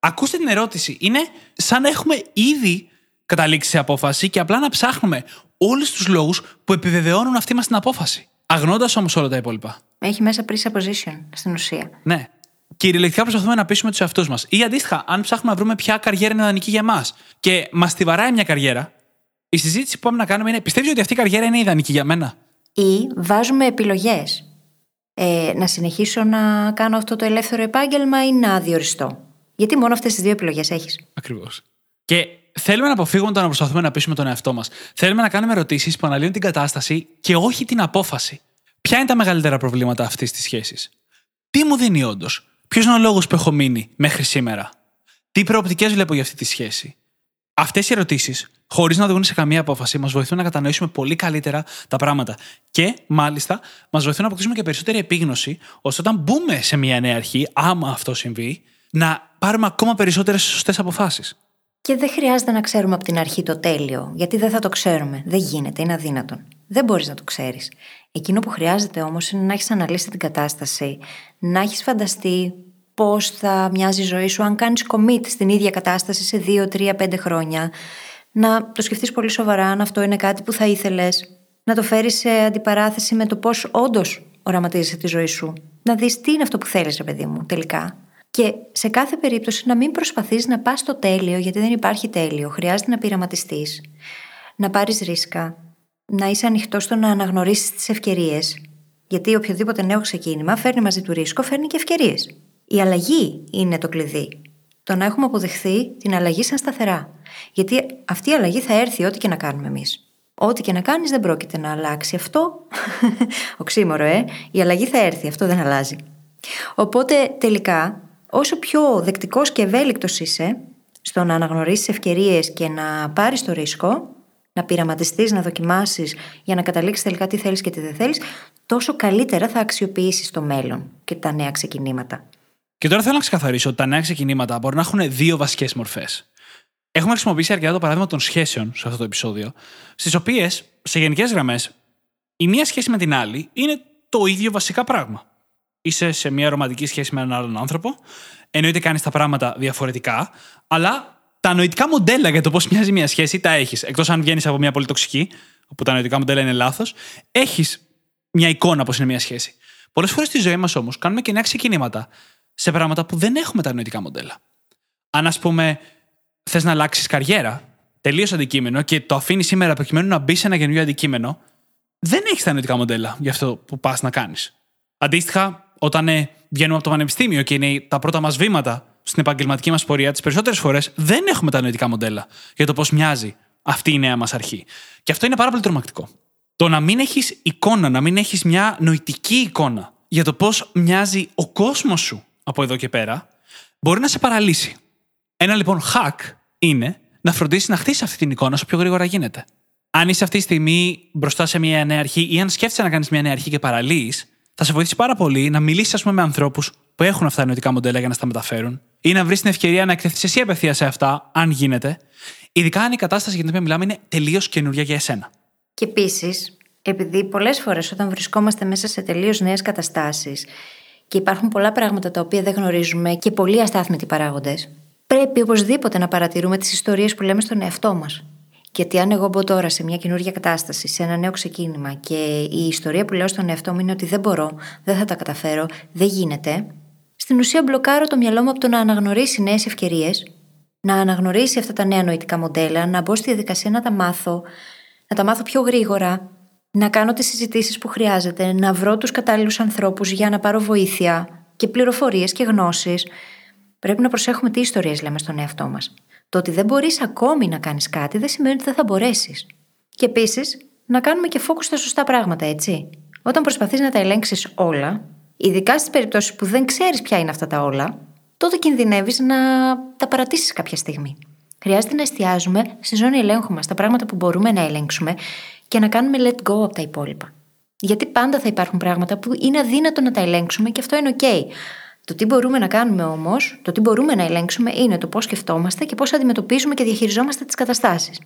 Ακούστε την ερώτηση. Είναι σαν να έχουμε ήδη καταλήξει σε απόφαση και απλά να ψάχνουμε όλους τους λόγους που επιβεβαιώνουν αυτή μας την απόφαση. Αγνώντας όμως όλα τα υπόλοιπα. Έχει μέσα presupposition στην ουσία. Ναι. Κυριολεκτικά προσπαθούμε να πείσουμε τους εαυτούς μας. Ή αντίστοιχα, αν ψάχνουμε να βρούμε ποια καριέρα είναι ιδανική για εμάς και μας τη βαράει μια καριέρα, η συζήτηση που πάμε να κάνουμε είναι: Πιστεύεις ότι αυτή η καριέρα είναι ιδανική για μένα; Ή βάζουμε επιλογές. Ε, να συνεχίσω να κάνω αυτό το ελεύθερο επάγγελμα ή να διοριστώ; Γιατί μόνο αυτές τις δύο επιλογές έχεις. Ακριβώς. Και θέλουμε να αποφύγουμε το να προσπαθούμε να πείσουμε τον εαυτό μας. Θέλουμε να κάνουμε ερωτήσεις που αναλύουν την κατάσταση και όχι την απόφαση. Ποια είναι τα μεγαλύτερα προβλήματα αυτής της σχέσης; Τι μου δίνει όντως; Ποιος είναι ο λόγος που έχω μείνει μέχρι σήμερα; Τι προοπτικές βλέπω για αυτή τη σχέση; Αυτές οι ερωτήσεις, χωρίς να οδηγούν σε καμία απόφαση, μας βοηθούν να κατανοήσουμε πολύ καλύτερα τα πράγματα. Και, μάλιστα, μας βοηθούν να αποκτήσουμε και περισσότερη επίγνωση, ώστε όταν μπούμε σε μια νέα αρχή, άμα αυτό συμβεί, να πάρουμε ακόμα περισσότερες σωστές αποφάσεις. Και δεν χρειάζεται να ξέρουμε από την αρχή το τέλειο, γιατί δεν θα το ξέρουμε. Δεν γίνεται, είναι αδύνατον. Δεν μπορείς να το ξέρεις. Εκείνο που χρειάζεται όμως είναι να έχεις αναλύσει την κατάσταση, να έχεις φανταστεί πώς θα μοιάζει η ζωή σου αν κάνεις commit στην ίδια κατάσταση σε 2, 3, 5 χρόνια. Να το σκεφτείς πολύ σοβαρά αν αυτό είναι κάτι που θα ήθελες. Να το φέρεις σε αντιπαράθεση με το πώς όντως οραματίζεσαι τη ζωή σου. Να δεις τι είναι αυτό που θέλεις, ρε παιδί μου, τελικά. Και σε κάθε περίπτωση να μην προσπαθείς να πας στο τέλειο, γιατί δεν υπάρχει τέλειο. Χρειάζεται να πειραματιστείς, να πάρεις ρίσκα, να είσαι ανοιχτός στο να αναγνωρίσεις τις ευκαιρίες. Γιατί οποιοδήποτε νέο ξεκίνημα φέρνει μαζί του ρίσκο, φέρνει και ευκαιρίες. Η αλλαγή είναι το κλειδί. Το να έχουμε αποδεχθεί την αλλαγή σαν σταθερά. Γιατί αυτή η αλλαγή θα έρθει ό,τι και να κάνουμε εμείς. Ό,τι και να κάνεις δεν πρόκειται να αλλάξει. Αυτό. Οξύμορο, ε. Η αλλαγή θα έρθει. Αυτό δεν αλλάζει. Οπότε τελικά όσο πιο δεκτικός και ευέλικτος είσαι στο να αναγνωρίσεις ευκαιρίες και να πάρεις το ρίσκο, να πειραματιστείς, να δοκιμάσεις για να καταλήξεις τελικά τι θέλεις και τι δεν θέλεις, τόσο καλύτερα θα αξιοποιήσεις το μέλλον και τα νέα ξεκινήματα. Και τώρα θέλω να ξεκαθαρίσω ότι τα νέα ξεκινήματα μπορεί να έχουν δύο βασικές μορφές. Έχουμε χρησιμοποιήσει αρκετά το παράδειγμα των σχέσεων σε αυτό το επεισόδιο, στις οποίες, σε γενικές γραμμές, η μία σχέση με την άλλη είναι το ίδιο βασικά πράγμα είσαι σε μια ρομαντική σχέση με έναν άλλον άνθρωπο. Εννοείται κάνεις τα πράγματα διαφορετικά, αλλά τα νοητικά μοντέλα για το πώς μοιάζει μια σχέση τα έχεις. Εκτός αν βγαίνεις από μια πολύ τοξική, όπου τα νοητικά μοντέλα είναι λάθος, έχεις μια εικόνα πώς είναι μια σχέση. Πολλές φορές στη ζωή μας όμως κάνουμε και νέα ξεκινήματα σε πράγματα που δεν έχουμε τα νοητικά μοντέλα. Αν, ας πούμε, θες να αλλάξεις καριέρα, τελείως αντικείμενο και το αφήνεις σήμερα προκειμένου να μπει σε ένα καινούριο αντικείμενο, δεν έχεις τα νοητικά μοντέλα για αυτό που πας να κάνεις. Αντίστοιχα, όταν ε, βγαίνουμε από το πανεπιστήμιο και είναι τα πρώτα μας βήματα στην επαγγελματική μας πορεία, τις περισσότερες φορές δεν έχουμε τα νοητικά μοντέλα για το πώς μοιάζει αυτή η νέα μας αρχή. Και αυτό είναι πάρα πολύ τρομακτικό. Το να μην έχεις εικόνα, να μην έχεις μια νοητική εικόνα για το πώς μοιάζει ο κόσμος σου από εδώ και πέρα, μπορεί να σε παραλύσει. Ένα λοιπόν hack είναι να φροντίσεις να χτίσεις αυτή την εικόνα όσο πιο γρήγορα γίνεται. Αν είσαι αυτή τη στιγμή μπροστά σε μια νέα αρχή ή αν σκέφτεσαι να κάνεις μια νέα αρχή και παραλύεις, θα σε βοηθήσει πάρα πολύ να μιλήσεις, με ανθρώπους που έχουν αυτά τα νοητικά μοντέλα για να στα μεταφέρουν ή να βρεις την ευκαιρία να εκτεθείς εσύ απευθείας σε αυτά, αν γίνεται, ειδικά αν η κατάσταση για την οποία μιλάμε είναι τελείως καινούργια για εσένα. Και επίσης, επειδή πολλές φορές όταν βρισκόμαστε μέσα σε τελείως νέες καταστάσεις και υπάρχουν πολλά πράγματα τα οποία δεν γνωρίζουμε και πολλοί αστάθμητοι παράγοντες, πρέπει οπωσδήποτε να παρατηρούμε τις ιστορίες που λέμε στον εαυτό μας. Γιατί αν εγώ μπω τώρα σε μια καινούργια κατάσταση, σε ένα νέο ξεκίνημα και η ιστορία που λέω στον εαυτό μου είναι ότι δεν μπορώ, δεν θα τα καταφέρω, δεν γίνεται, στην ουσία μπλοκάρω το μυαλό μου από το να αναγνωρίσει νέες ευκαιρίες, να αναγνωρίσει αυτά τα νέα νοητικά μοντέλα, να μπω στη διαδικασία να τα μάθω, να τα μάθω πιο γρήγορα, να κάνω τις συζητήσεις που χρειάζεται, να βρω τους κατάλληλους ανθρώπους για να πάρω βοήθεια και πληροφορίες και γνώσεις. Πρέπει να προσέχουμε τι ιστορίες λέμε στον εαυτό μας. Το ότι δεν μπορείς ακόμη να κάνεις κάτι δεν σημαίνει ότι δεν θα μπορέσεις. Και επίσης, να κάνουμε και φόκου στα σωστά πράγματα, έτσι. Όταν προσπαθείς να τα ελέγξεις όλα, ειδικά στις περιπτώσεις που δεν ξέρεις ποια είναι αυτά τα όλα, τότε κινδυνεύεις να τα παρατήσεις κάποια στιγμή. Χρειάζεται να εστιάζουμε στη ζώνη ελέγχου μας, τα πράγματα που μπορούμε να ελέγξουμε και να κάνουμε let go από τα υπόλοιπα. Γιατί πάντα θα υπάρχουν πράγματα που είναι αδύνατο να τα ελέγξουμε και αυτό είναι OK. Το τι μπορούμε να κάνουμε όμως, το τι μπορούμε να ελέγξουμε είναι το πώς σκεφτόμαστε και πώς αντιμετωπίζουμε και διαχειριζόμαστε τις καταστάσεις.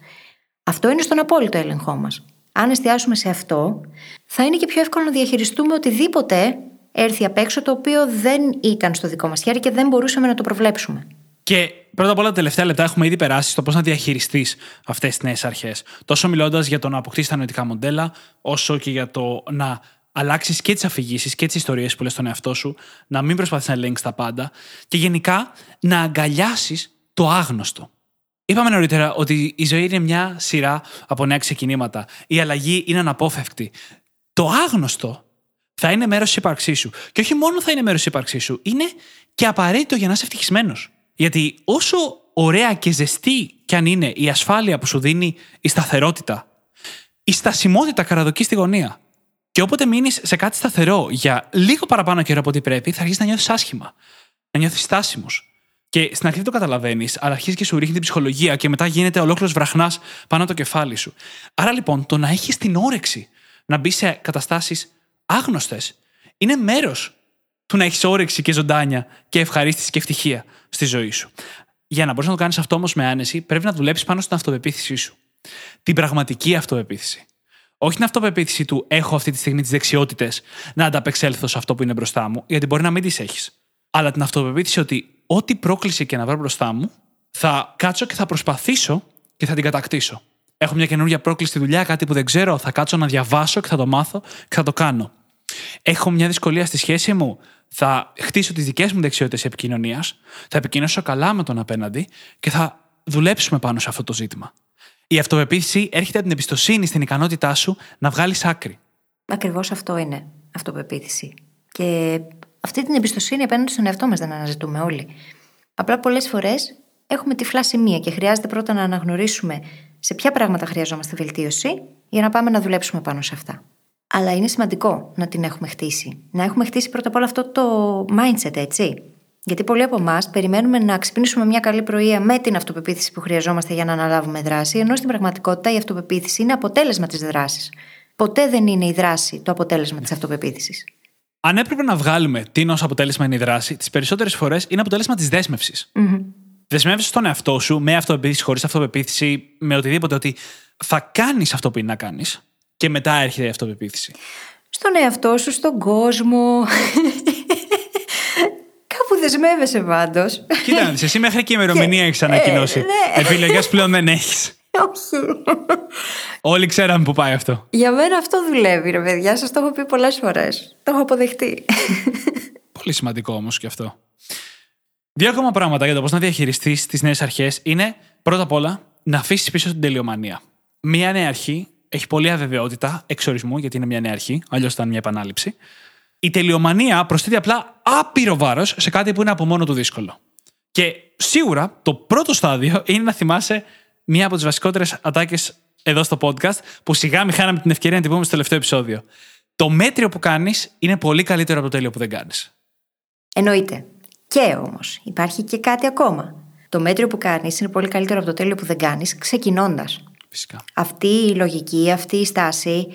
Αυτό είναι στον απόλυτο έλεγχό μας. Αν εστιάσουμε σε αυτό, θα είναι και πιο εύκολο να διαχειριστούμε οτιδήποτε έρθει απ' έξω το οποίο δεν ήταν στο δικό μας χέρι και δεν μπορούσαμε να το προβλέψουμε. Και πρώτα απ' όλα τα τελευταία λεπτά έχουμε ήδη περάσει στο πώς να διαχειριστείς αυτές τις νέες αρχές. Τόσο μιλώντας για το να αποκτήσεις τα νοητικά μοντέλα, όσο και για το να αλλάξεις και τις αφηγήσεις και τις ιστορίες που λες στον εαυτό σου, να μην προσπαθείς να ελέγξεις τα πάντα και γενικά να αγκαλιάσεις το άγνωστο. Είπαμε νωρίτερα ότι η ζωή είναι μια σειρά από νέα ξεκινήματα. Η αλλαγή είναι αναπόφευκτη. Το άγνωστο θα είναι μέρος της ύπαρξής σου. Και όχι μόνο θα είναι μέρος της ύπαρξής σου, είναι και απαραίτητο για να είσαι ευτυχισμένος. Γιατί όσο ωραία και ζεστή κι αν είναι η ασφάλεια που σου δίνει η σταθερότητα, η στασιμότητα καραδοκεί στη γωνία. Και όποτε μείνεις σε κάτι σταθερό για λίγο παραπάνω καιρό από ό,τι πρέπει, θα αρχίσεις να νιώθεις άσχημα. Να νιώθεις στάσιμος. Και στην αρχή δεν το καταλαβαίνεις, αλλά αρχίζει και σου ρίχνει την ψυχολογία και μετά γίνεται ολόκληρος βραχνάς πάνω το κεφάλι σου. Άρα λοιπόν, το να έχεις την όρεξη να μπεις σε καταστάσεις άγνωστες είναι μέρος του να έχεις όρεξη και ζωντάνια και ευχαρίστηση και ευτυχία στη ζωή σου. Για να μπορείς να το κάνεις αυτό όμως με άνεση, πρέπει να δουλέψεις πάνω στην αυτοπεποίθησή σου. Την πραγματική αυτοπεποίθηση. Όχι την αυτοπεποίθηση του έχω αυτή τη στιγμή τις δεξιότητες να ανταπεξέλθω σε αυτό που είναι μπροστά μου, γιατί μπορεί να μην τις έχεις. Αλλά την αυτοπεποίθηση ότι ό,τι πρόκληση και να βρω μπροστά μου, θα κάτσω και θα προσπαθήσω και θα την κατακτήσω. Έχω μια καινούργια πρόκληση στη δουλειά, κάτι που δεν ξέρω, θα κάτσω να διαβάσω και θα το μάθω και θα το κάνω. Έχω μια δυσκολία στη σχέση μου, θα χτίσω τις δικές μου δεξιότητες επικοινωνίας, θα επικοινωνήσω καλά με τον απέναντι και θα δουλέψουμε πάνω σε αυτό το ζήτημα. Η αυτοπεποίθηση έρχεται από την εμπιστοσύνη στην ικανότητά σου να βγάλεις άκρη. Ακριβώς αυτό είναι αυτοπεποίθηση. Και αυτή την εμπιστοσύνη απέναντι στον εαυτό μας δεν αναζητούμε όλοι. Απλά πολλές φορές έχουμε τυφλά σημεία και χρειάζεται πρώτα να αναγνωρίσουμε σε ποια πράγματα χρειαζόμαστε βελτίωση για να πάμε να δουλέψουμε πάνω σε αυτά. Αλλά είναι σημαντικό να την έχουμε χτίσει. Να έχουμε χτίσει πρώτα απ' όλα αυτό το mindset, έτσι. Γιατί πολλοί από εμάς περιμένουμε να ξυπνήσουμε μια καλή πρωία με την αυτοπεποίθηση που χρειαζόμαστε για να αναλάβουμε δράση, ενώ στην πραγματικότητα η αυτοπεποίθηση είναι αποτέλεσμα της δράσης. Ποτέ δεν είναι η δράση το αποτέλεσμα της αυτοπεποίθησης. Αν έπρεπε να βγάλουμε τι ως αποτέλεσμα είναι η δράση, τις περισσότερες φορές είναι αποτέλεσμα της δέσμευσης. Mm-hmm. Δεσμεύεσαι στον εαυτό σου με αυτοπεποίθηση, χωρίς αυτοπεποίθηση, με οτιδήποτε, ότι θα κάνεις αυτό που είναι να κάνεις και μετά έρχεται η αυτοπεποίθηση. Στον εαυτό σου, στον κόσμο. Κάπου δεσμεύεσαι πάντως. Κοίτα, εσύ μέχρι και ημερομηνία έχεις ανακοινώσει. Ε, ναι. Επιλογές πλέον δεν έχεις. Όχι. Όλοι ξέραμε που πάει αυτό. Για μένα αυτό δουλεύει, ρε παιδιά. Σας το έχω πει πολλές φορές. Το έχω αποδεχτεί. Πολύ σημαντικό όμως και αυτό. Δύο ακόμα πράγματα για το πώς να διαχειριστείς τις νέες αρχές είναι πρώτα απ' όλα να αφήσεις πίσω την τελειομανία. Μία νέα αρχή έχει πολλή αβεβαιότητα εξορισμού, γιατί είναι μια νέα αρχή, αλλιώς ήταν μια επανάληψη. Η τελειομανία προσθέτει απλά άπειρο βάρος σε κάτι που είναι από μόνο του δύσκολο. Και σίγουρα το πρώτο στάδιο είναι να θυμάσαι μία από τις βασικότερες ατάκες εδώ στο podcast, που σιγά μην χάναμε την ευκαιρία να την πούμε στο τελευταίο επεισόδιο. Το μέτριο που κάνεις είναι πολύ καλύτερο από το τέλειο που δεν κάνεις. Εννοείται. Και όμως υπάρχει και κάτι ακόμα. Το μέτριο που κάνεις είναι πολύ καλύτερο από το τέλειο που δεν κάνεις, ξεκινώντας. Φυσικά. Αυτή η λογική, αυτή η στάση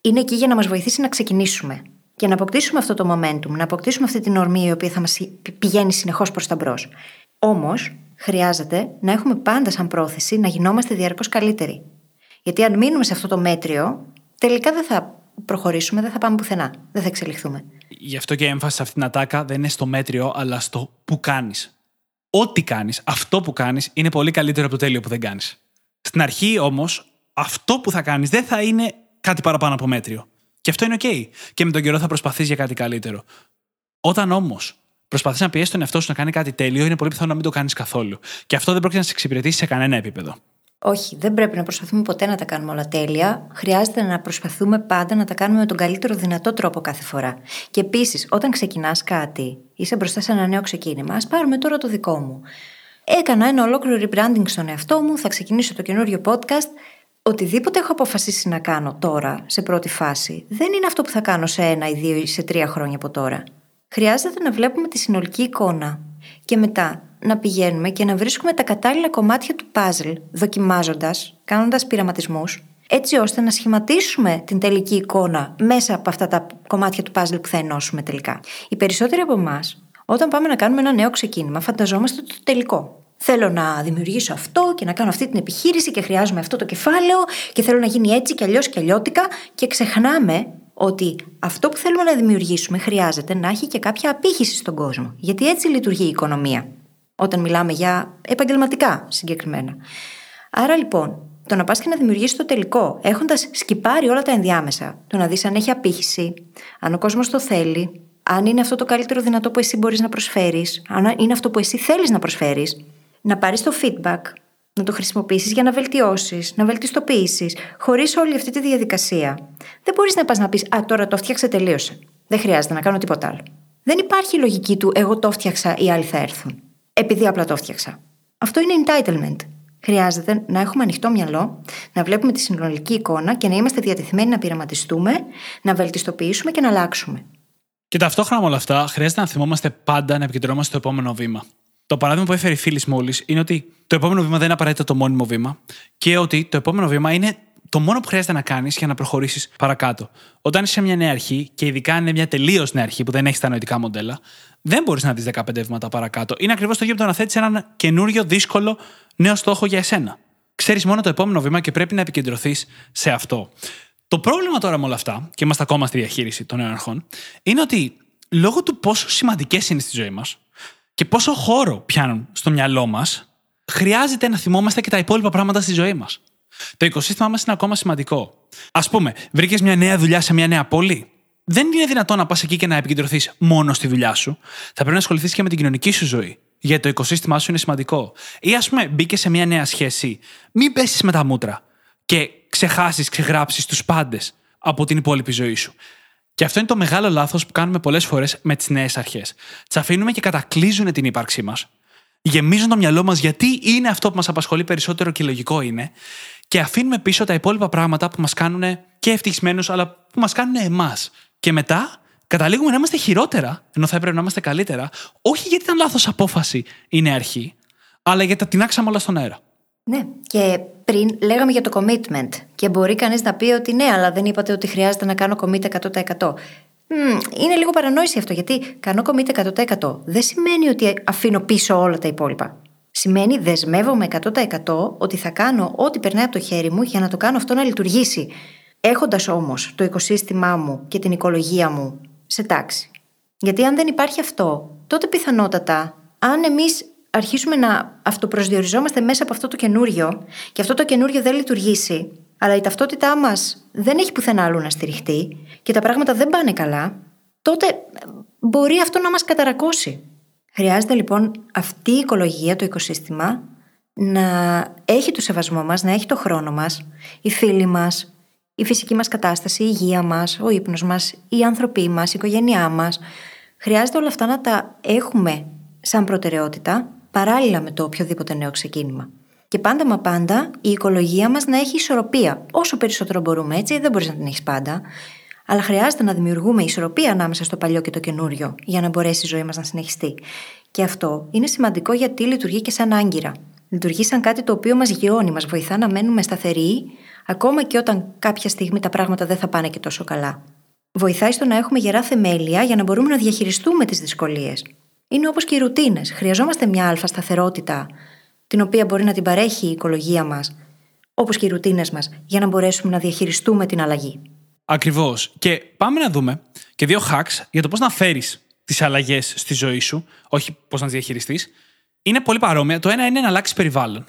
είναι εκεί για να μας βοηθήσει να ξεκινήσουμε και να αποκτήσουμε αυτό το momentum, να αποκτήσουμε αυτή την ορμή η οποία θα μας πηγαίνει συνεχώς προς τα μπρος. Όμως, χρειάζεται να έχουμε πάντα σαν πρόθεση να γινόμαστε διαρκώς καλύτεροι. Γιατί αν μείνουμε σε αυτό το μέτριο, τελικά δεν θα προχωρήσουμε, δεν θα πάμε πουθενά. Δεν θα εξελιχθούμε. Γι' αυτό και η έμφαση σε αυτήν την ατάκα δεν είναι στο μέτριο, αλλά στο που κάνεις. Ό,τι κάνεις, αυτό που κάνεις, είναι πολύ καλύτερο από το τέλειο που δεν κάνεις. Στην αρχή όμως, αυτό που θα κάνεις δεν θα είναι κάτι παραπάνω από μέτριο. Και αυτό είναι OK. Και με τον καιρό θα προσπαθείς για κάτι καλύτερο. Όταν όμως προσπαθείς να πιέσεις τον εαυτό σου να κάνει κάτι τέλειο, είναι πολύ πιθανό να μην το κάνεις καθόλου. Και αυτό δεν πρόκειται να σε εξυπηρετήσει σε κανένα επίπεδο. Όχι, δεν πρέπει να προσπαθούμε ποτέ να τα κάνουμε όλα τέλεια. Χρειάζεται να προσπαθούμε πάντα να τα κάνουμε με τον καλύτερο δυνατό τρόπο κάθε φορά. Και επίσης, όταν ξεκινάς κάτι, είσαι μπροστά σε ένα νέο ξεκίνημα. Α πάρουμε τώρα το δικό μου. Έκανα ένα ολόκληρο rebranding στον εαυτό μου, θα ξεκινήσω το καινούριο podcast. Οτιδήποτε έχω αποφασίσει να κάνω τώρα, σε πρώτη φάση, δεν είναι αυτό που θα κάνω σε ένα ή δύο ή σε τρία χρόνια από τώρα. Χρειάζεται να βλέπουμε τη συνολική εικόνα. Και μετά να πηγαίνουμε και να βρίσκουμε τα κατάλληλα κομμάτια του puzzle, δοκιμάζοντας, κάνοντας πειραματισμούς, έτσι ώστε να σχηματίσουμε την τελική εικόνα μέσα από αυτά τα κομμάτια του puzzle που θα ενώσουμε τελικά. Οι περισσότεροι από εμάς, όταν πάμε να κάνουμε ένα νέο ξεκίνημα, φανταζόμαστε το τελικό. Θέλω να δημιουργήσω αυτό και να κάνω αυτή την επιχείρηση και χρειάζομαι αυτό το κεφάλαιο και θέλω να γίνει έτσι και αλλιώς και αλλιώτικα και ξεχνάμε ότι αυτό που θέλουμε να δημιουργήσουμε χρειάζεται να έχει και κάποια απήχηση στον κόσμο. Γιατί έτσι λειτουργεί η οικονομία. Όταν μιλάμε για επαγγελματικά συγκεκριμένα. Άρα λοιπόν, το να πας και να δημιουργήσεις το τελικό, έχοντας σκυπάρει όλα τα ενδιάμεσα, το να δεις αν έχει απήχηση, αν ο κόσμος το θέλει, αν είναι αυτό το καλύτερο δυνατό που εσύ μπορείς να προσφέρεις, αν είναι αυτό που εσύ θέλεις να προσφέρεις, να πάρεις το feedback, να το χρησιμοποιήσεις για να βελτιώσεις, να βελτιστοποιήσεις, χωρίς όλη αυτή τη διαδικασία. Δεν μπορείς να πας να πεις Α, τώρα το φτιάξε, τελείωσε. Δεν χρειάζεται να κάνω τίποτα άλλο. Δεν υπάρχει λογική του Εγώ το φτιάξα, οι άλλοι θα έρθουν. Επειδή απλά το φτιάξα. Αυτό είναι entitlement. Χρειάζεται να έχουμε ανοιχτό μυαλό, να βλέπουμε τη συνολική εικόνα και να είμαστε διατεθειμένοι να πειραματιστούμε, να βελτιστοποιήσουμε και να αλλάξουμε. Και ταυτόχρονα με όλα αυτά, χρειάζεται να θυμόμαστε πάντα να επικεντρωνόμαστε στο επόμενο βήμα. Το παράδειγμα που έφερε η φίλης μόλις είναι ότι το επόμενο βήμα δεν είναι απαραίτητα το μόνιμο βήμα και ότι το επόμενο βήμα είναι το μόνο που χρειάζεται να κάνεις για να προχωρήσεις παρακάτω. Όταν είσαι σε μια νέα αρχή, και ειδικά είναι μια τελείως νέα αρχή που δεν έχεις τα νοητικά μοντέλα, δεν μπορείς να δεις 15 βήματα παρακάτω. Είναι ακριβώς το ίδιο με το να θέτεις έναν καινούριο, δύσκολο, νέο στόχο για εσένα. Ξέρεις μόνο το επόμενο βήμα και πρέπει να επικεντρωθείς σε αυτό. Το πρόβλημα τώρα με όλα αυτά, και είμαστε ακόμα στη διαχείριση των νέων αρχών, είναι ότι λόγω του πόσο σημαντικές είναι στη ζωή μας, και πόσο χώρο πιάνουν στο μυαλό μας, χρειάζεται να θυμόμαστε και τα υπόλοιπα πράγματα στη ζωή μας. Το οικοσύστημά μας είναι ακόμα σημαντικό. Α πούμε, βρήκες μια νέα δουλειά σε μια νέα πόλη; Δεν είναι δυνατόν να πας εκεί και να επικεντρωθείς μόνο στη δουλειά σου. Θα πρέπει να ασχοληθείς και με την κοινωνική σου ζωή. Γιατί το οικοσύστημά σου είναι σημαντικό. Ή ας πούμε, μπήκες σε μια νέα σχέση. Μην πέσεις με τα μούτρα και ξεχάσεις, ξεγράψεις τους πάντες από την υπόλοιπη ζωή σου. Και αυτό είναι το μεγάλο λάθος που κάνουμε πολλές φορές με τις νέες αρχές. Τις αφήνουμε και κατακλείζουν την ύπαρξή μας, γεμίζουν το μυαλό μας γιατί είναι αυτό που μας απασχολεί περισσότερο και λογικό είναι, και αφήνουμε πίσω τα υπόλοιπα πράγματα που μας κάνουν και ευτυχισμένους, αλλά που μας κάνουν εμάς. Και μετά καταλήγουμε να είμαστε χειρότερα, ενώ θα έπρεπε να είμαστε καλύτερα, όχι γιατί ήταν λάθος απόφαση η νέα αρχή, αλλά γιατί τα τεινάξαμε όλα στον αέρα. Ναι, και πριν λέγαμε για το commitment. Και μπορεί κανείς να πει ότι ναι, αλλά δεν είπατε ότι χρειάζεται να κάνω commit 100%. είναι λίγο παρανόηση αυτό, γιατί κάνω commit 100% δεν σημαίνει ότι αφήνω πίσω όλα τα υπόλοιπα. Σημαίνει δεσμεύομαι 100% ότι θα κάνω ό,τι περνάει από το χέρι μου για να το κάνω αυτό να λειτουργήσει. Έχοντας όμως το οικοσύστημά μου και την οικολογία μου σε τάξη. Γιατί αν δεν υπάρχει αυτό, τότε πιθανότατα, αν εμείς αρχίσουμε να αυτοπροσδιοριζόμαστε μέσα από αυτό το καινούριο και αυτό το καινούριο δεν λειτουργήσει, αλλά η ταυτότητά μας δεν έχει πουθενά άλλου να στηριχτεί και τα πράγματα δεν πάνε καλά, τότε μπορεί αυτό να μας καταρακώσει. Χρειάζεται λοιπόν αυτή η οικολογία, το οικοσύστημα, να έχει το σεβασμό μας, να έχει το χρόνο μας, οι φίλοι μας, η φυσική μας κατάσταση, η υγεία μας, ο ύπνος μας, οι άνθρωποι μας, η οικογένειά μας. Χρειάζεται όλα αυτά να τα έχουμε σαν προτεραιότητα παράλληλα με το οποιοδήποτε νέο ξεκίνημα. Και πάντα μα πάντα η οικολογία μας να έχει ισορροπία. Όσο περισσότερο μπορούμε έτσι, δεν μπορείς να την έχεις πάντα. Αλλά χρειάζεται να δημιουργούμε ισορροπία ανάμεσα στο παλιό και το καινούριο για να μπορέσει η ζωή μας να συνεχιστεί. Και αυτό είναι σημαντικό γιατί λειτουργεί και σαν άγκυρα. Λειτουργεί σαν κάτι το οποίο μας γιώνει, μας βοηθά να μένουμε σταθεροί, ακόμα και όταν κάποια στιγμή τα πράγματα δεν θα πάνε και τόσο καλά. Βοηθάει στο να έχουμε γερά θεμέλια για να μπορούμε να διαχειριστούμε τις δυσκολίες. Είναι όπως και οι ρουτίνες. Χρειαζόμαστε μια αλφα σταθερότητα, την οποία μπορεί να την παρέχει η οικολογία μας, όπως και οι ρουτίνες μας, για να μπορέσουμε να διαχειριστούμε την αλλαγή. Ακριβώς. Και πάμε να δούμε και δύο hacks για το πώς να φέρεις τις αλλαγές στη ζωή σου, όχι πώς να τις διαχειριστείς. Είναι πολύ παρόμοια. Το ένα είναι να αλλάξεις περιβάλλον.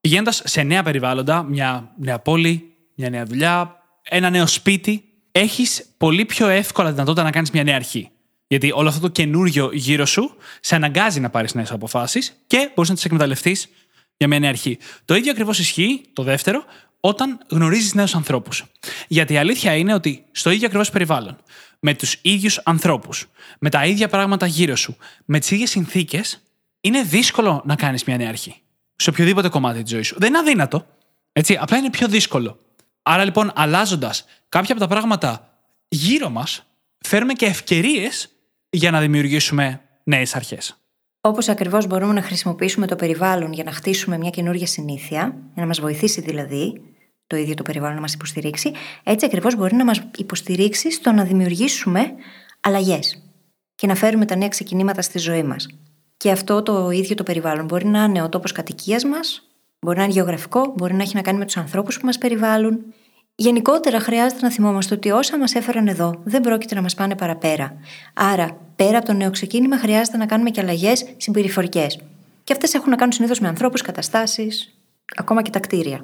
Πηγαίνοντας σε νέα περιβάλλοντα, μια νέα πόλη, μια νέα δουλειά, ένα νέο σπίτι, έχεις πολύ πιο εύκολα δυνατότητα να κάνεις μια νέα αρχή. Γιατί όλο αυτό το καινούριο γύρω σου σε αναγκάζει να πάρεις νέες αποφάσεις και μπορείς να τις εκμεταλλευτείς για μια νέα αρχή. Το ίδιο ακριβώς ισχύει, το δεύτερο, όταν γνωρίζεις νέους ανθρώπους. Γιατί η αλήθεια είναι ότι στο ίδιο ακριβώς περιβάλλον, με τους ίδιους ανθρώπους, με τα ίδια πράγματα γύρω σου, με τις ίδιες συνθήκες, είναι δύσκολο να κάνεις μια νέα αρχή. Σε οποιοδήποτε κομμάτι της ζωής σου. Δεν είναι αδύνατο. Έτσι, απλά είναι πιο δύσκολο. Άρα λοιπόν, αλλάζοντας κάποια από τα πράγματα γύρω μας, φέρουμε και ευκαιρίες για να δημιουργήσουμε νέες αρχές. Όπως ακριβώς μπορούμε να χρησιμοποιήσουμε το περιβάλλον για να χτίσουμε μια καινούργια συνήθεια, για να μας βοηθήσει δηλαδή το ίδιο το περιβάλλον να μας υποστηρίξει, έτσι ακριβώς μπορεί να μας υποστηρίξει στο να δημιουργήσουμε αλλαγές και να φέρουμε τα νέα ξεκινήματα στη ζωή μας. Και αυτό το ίδιο το περιβάλλον μπορεί να είναι ο τόπος κατοικίας μας, μπορεί να είναι γεωγραφικό, μπορεί να έχει να κάνει με τους ανθρώπους που μας περιβάλλουν. Γενικότερα, χρειάζεται να θυμόμαστε ότι όσα μας έφεραν εδώ δεν πρόκειται να μας πάνε παραπέρα. Άρα, πέρα από το νέο ξεκίνημα, χρειάζεται να κάνουμε και αλλαγές συμπεριφορικές. Και αυτές έχουν να κάνουν συνήθως με ανθρώπους, καταστάσεις, ακόμα και τα κτίρια.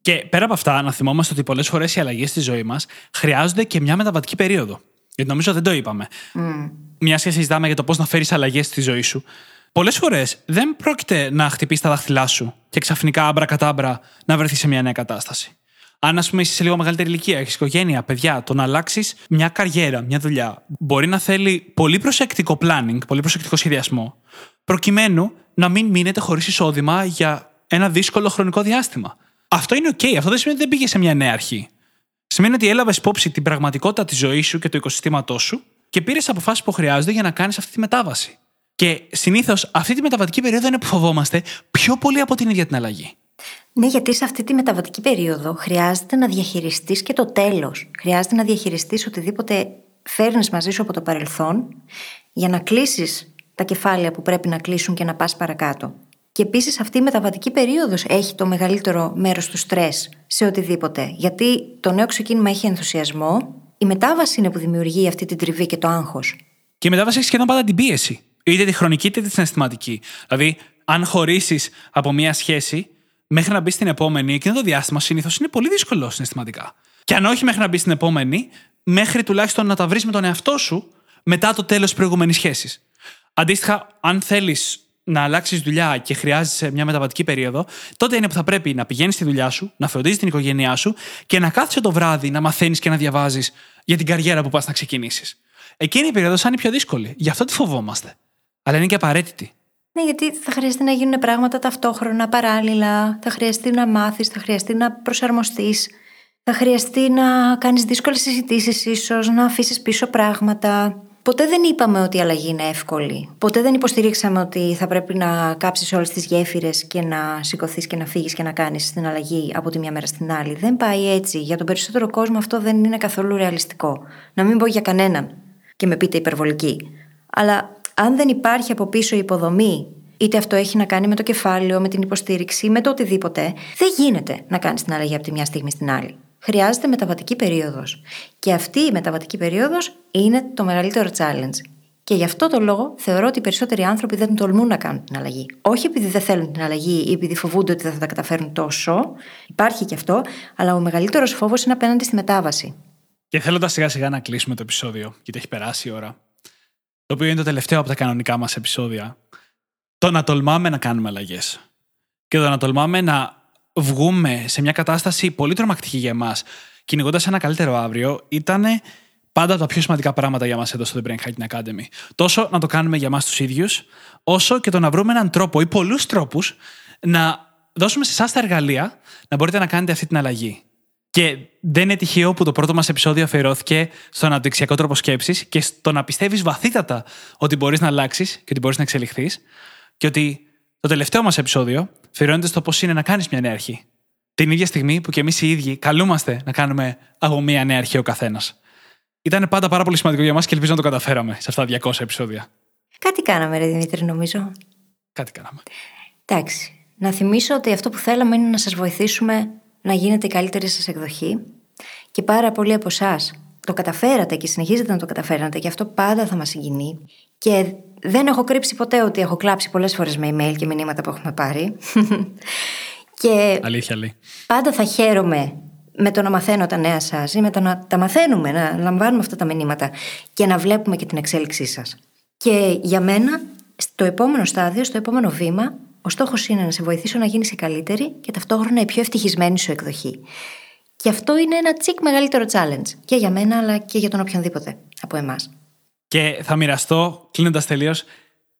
Και πέρα από αυτά, να θυμόμαστε ότι πολλές φορές οι αλλαγές στη ζωή μας χρειάζονται και μια μεταβατική περίοδο. Γιατί νομίζω δεν το είπαμε. Mm. Μια και συζητάμε για το πώς να φέρεις αλλαγές στη ζωή σου. Πολλές φορές δεν πρόκειται να χτυπήσει τα δάχτυλά σου και ξαφνικά άμπρα κατάμπρα να βρεθεί σε μια νέα κατάσταση. Αν, ας πούμε, είσαι σε λίγο μεγαλύτερη ηλικία, έχεις οικογένεια, παιδιά, το να αλλάξεις μια καριέρα, μια δουλειά, μπορεί να θέλει πολύ προσεκτικό planning, πολύ προσεκτικό σχεδιασμό, προκειμένου να μην μείνετε χωρίς εισόδημα για ένα δύσκολο χρονικό διάστημα. Αυτό είναι OK. Αυτό δεν σημαίνει ότι δεν πήγε σε μια νέα αρχή. Σημαίνει ότι έλαβες υπόψη την πραγματικότητα της ζωής σου και του οικοσυστήματός σου και πήρες αποφάσεις που χρειάζονται για να κάνεις αυτή τη μετάβαση. Και συνήθως αυτή τη μεταβατική περίοδο είναι που φοβόμαστε πιο πολύ από την ίδια την αλλαγή. Ναι, γιατί σε αυτή τη μεταβατική περίοδο χρειάζεται να διαχειριστείς και το τέλος. Χρειάζεται να διαχειριστείς οτιδήποτε φέρνεις μαζί σου από το παρελθόν για να κλείσεις τα κεφάλαια που πρέπει να κλείσουν και να πας παρακάτω. Και επίσης αυτή η μεταβατική περίοδος έχει το μεγαλύτερο μέρος του στρες σε οτιδήποτε. Γιατί το νέο ξεκίνημα έχει ενθουσιασμό, η μετάβαση είναι που δημιουργεί αυτή την τριβή και το άγχος. Και η μετάβαση έχει σχεδόν πάντα την πίεση. Είτε τη χρονική είτε τη συναισθηματική. Δηλαδή, αν χωρίσεις από μία σχέση, μέχρι να μπει στην επόμενη, εκείνο το διάστημα συνήθως είναι πολύ δύσκολο συναισθηματικά. Και αν όχι μέχρι να μπει στην επόμενη, μέχρι τουλάχιστον να τα βρεις με τον εαυτό σου μετά το τέλος της προηγούμενης σχέσης. Αντίστοιχα, αν θέλεις να αλλάξεις δουλειά και χρειάζεσαι μια μεταβατική περίοδο, τότε είναι που θα πρέπει να πηγαίνεις στη δουλειά σου, να φροντίζεις την οικογένειά σου και να κάθεσαι το βράδυ να μαθαίνεις και να διαβάζεις για την καριέρα που πας να ξεκινήσεις. Εκείνη η περίοδος είναι πιο δύσκολη. Γι' αυτό τη φοβόμαστε. Αλλά είναι και απαραίτητη. Ναι, γιατί θα χρειαστεί να γίνουν πράγματα ταυτόχρονα, παράλληλα. Θα χρειαστεί να μάθεις, θα χρειαστεί να προσαρμοστείς. Θα χρειαστεί να κάνεις δύσκολες συζητήσεις, ίσως, να αφήσεις πίσω πράγματα. Ποτέ δεν είπαμε ότι η αλλαγή είναι εύκολη. Ποτέ δεν υποστηρίξαμε ότι θα πρέπει να κάψεις όλες τις γέφυρες και να σηκωθείς και να φύγεις και να κάνεις την αλλαγή από τη μια μέρα στην άλλη. Δεν πάει έτσι. Για τον περισσότερο κόσμο αυτό δεν είναι καθόλου ρεαλιστικό. Να μην πω για κανέναν και με πείτε υπερβολική. Αλλά αν δεν υπάρχει από πίσω υποδομή, είτε αυτό έχει να κάνει με το κεφάλαιο, με την υποστήριξη, με το οτιδήποτε, δεν γίνεται να κάνεις την αλλαγή από τη μια στιγμή στην άλλη. Χρειάζεται μεταβατική περίοδος. Και αυτή η μεταβατική περίοδος είναι το μεγαλύτερο challenge. Και γι' αυτό το λόγο θεωρώ ότι οι περισσότεροι άνθρωποι δεν τολμούν να κάνουν την αλλαγή. Όχι επειδή δεν θέλουν την αλλαγή ή επειδή φοβούνται ότι δεν θα τα καταφέρουν τόσο. Υπάρχει και αυτό, αλλά ο μεγαλύτερος φόβος είναι απέναντι στη μετάβαση. Και θέλοντας σιγά σιγά να κλείσουμε το επεισόδιο, γιατί έχει περάσει η ώρα, το οποίο είναι το τελευταίο από τα κανονικά μας επεισόδια, το να τολμάμε να κάνουμε αλλαγές. Και το να τολμάμε να βγούμε σε μια κατάσταση πολύ τρομακτική για εμάς, κυνηγώντας ένα καλύτερο αύριο, ήταν πάντα τα πιο σημαντικά πράγματα για μας εδώ στο The Brain Hacking Academy. Τόσο να το κάνουμε για εμάς τους ίδιους, όσο και το να βρούμε έναν τρόπο ή πολλούς τρόπους να δώσουμε σε εσάς τα εργαλεία να μπορείτε να κάνετε αυτή την αλλαγή. Και δεν είναι τυχαίο που το πρώτο μας επεισόδιο αφιερώθηκε στο αναπτυξιακό τρόπο σκέψης και στο να πιστεύεις βαθύτατα ότι μπορείς να αλλάξεις και ότι μπορείς να εξελιχθείς. Και ότι το τελευταίο μας επεισόδιο αφιερώνεται στο πώς είναι να κάνεις μια νέα αρχή. Την ίδια στιγμή που και εμείς οι ίδιοι καλούμαστε να κάνουμε από μια νέα αρχή ο καθένας. Ήταν πάντα πάρα πολύ σημαντικό για μας και ελπίζω να το καταφέραμε σε αυτά τα 200 επεισόδια. Κάτι κάναμε, ρε Δημήτρη, νομίζω. Κάτι κάναμε. Εντάξει. Να θυμίσω ότι αυτό που θέλαμε είναι να σας βοηθήσουμε να γίνετε η καλύτερη σας εκδοχή και πάρα πολλοί από εσάς το καταφέρατε και συνεχίζετε να το καταφέρατε και αυτό πάντα θα μας συγκινεί και δεν έχω κρύψει ποτέ ότι έχω κλάψει πολλές φορές με email και μηνύματα που έχουμε πάρει και Αλήθεια, λέει. πάντα θα χαίρομαι με το να μαθαίνω τα νέα σας ή με το να τα μαθαίνουμε, να λαμβάνουμε αυτά τα μηνύματα και να βλέπουμε και την εξέλιξή σας. Και για μένα, στο επόμενο στάδιο, στο επόμενο βήμα, ο στόχος είναι να σε βοηθήσω να γίνεις η καλύτερη και ταυτόχρονα η πιο ευτυχισμένη σου εκδοχή. Και αυτό είναι ένα τσικ μεγαλύτερο challenge και για μένα, αλλά και για τον οποιονδήποτε από εμάς. Και θα μοιραστώ, κλείνοντας τελείως,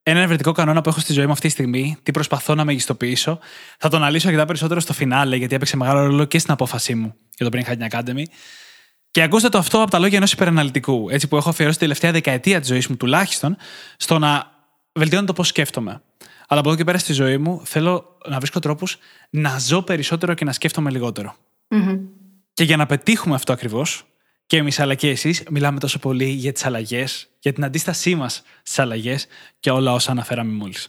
ένα ευρετικό κανόνα που έχω στη ζωή μου αυτή τη στιγμή, τι προσπαθώ να μεγιστοποιήσω. Θα το αναλύσω αρκετά περισσότερο στο φινάλε, γιατί έπαιξε μεγάλο ρόλο και στην απόφασή μου για το Brain Hacking Academy. Και ακούστε το αυτό από τα λόγια ενός υπεραναλυτικού, έτσι που έχω αφιερώσει τη τελευταία δεκαετία της ζωής μου τουλάχιστον, στο να βελτιώνω το πώς σκέφτομαι. Αλλά από εδώ και πέρα στη ζωή μου θέλω να βρίσκω τρόπους να ζω περισσότερο και να σκέφτομαι λιγότερο. Και για να πετύχουμε αυτό ακριβώς, και εμείς αλλά και εσείς, μιλάμε τόσο πολύ για τις αλλαγές, για την αντίστασή μας στις αλλαγές και όλα όσα αναφέραμε μόλις.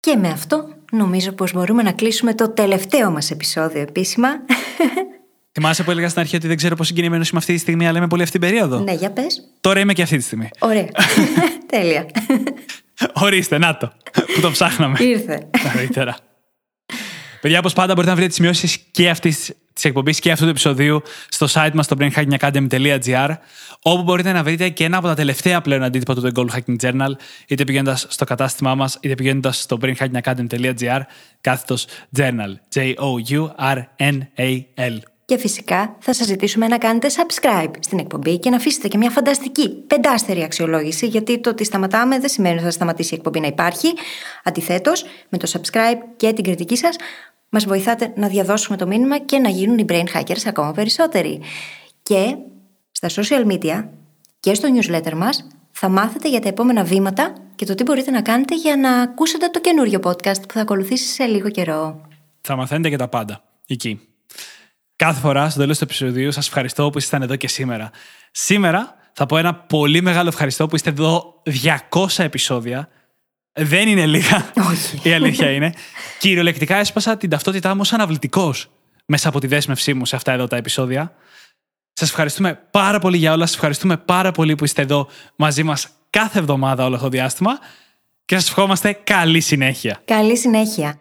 Και με αυτό νομίζω πως μπορούμε να κλείσουμε το τελευταίο μας επεισόδιο επίσημα. Θυμάσαι που έλεγα στην αρχή ότι δεν ξέρω πώ συγκινημένος είμαι αυτή τη στιγμή, αλλά είμαι πολύ αυτή την περίοδο. ναι, για πες. Τώρα είμαι και αυτή τη στιγμή. Ωραία. Τέλεια. Ορίστε, να το. Που το ψάχναμε. Ήρθε. Νωρίτερα. Παιδιά, όπως πάντα, μπορείτε να βρείτε τις σημειώσεις και αυτής της εκπομπής και αυτού του επεισοδίου στο site μας στο brainhackingacademy.gr, όπου μπορείτε να βρείτε και ένα από τα τελευταία πλέον αντίτυπα του The Gold Hacking Journal, είτε πηγαίνοντας στο κατάστημά μας, είτε πηγαίνοντας στο brainhackingacademy.gr, κάθετος journal. J-O-U-R-N-A-L. Και φυσικά θα σας ζητήσουμε να κάνετε subscribe στην εκπομπή και να αφήσετε και μια φανταστική πεντάστερη αξιολόγηση, γιατί το ότι σταματάμε δεν σημαίνει ότι θα σταματήσει η εκπομπή να υπάρχει. Αντιθέτως, με το subscribe και την κριτική σας, μας βοηθάτε να διαδώσουμε το μήνυμα και να γίνουν οι brain hackers ακόμα περισσότεροι. Και στα social media και στο newsletter μας θα μάθετε για τα επόμενα βήματα και το τι μπορείτε να κάνετε για να ακούσετε το καινούριο podcast που θα ακολουθήσει σε λίγο καιρό. Θα μαθαίνετε και τα πάντα. Εκεί. Κάθε φορά στο τέλος του επεισοδίου σας ευχαριστώ που ήσασταν εδώ και σήμερα. Σήμερα θα πω ένα πολύ μεγάλο ευχαριστώ που είστε εδώ 200 επεισόδια. Δεν είναι λίγα. Όχι. Η αλήθεια είναι. Κυριολεκτικά έσπασα την ταυτότητά μου ως αναβλητικός μέσα από τη δέσμευσή μου σε αυτά εδώ τα επεισόδια. Σας ευχαριστούμε πάρα πολύ για όλα. Σας ευχαριστούμε πάρα πολύ που είστε εδώ μαζί μας κάθε εβδομάδα όλο αυτό το διάστημα. Και σας ευχόμαστε καλή συνέχεια. Καλή συνέχεια.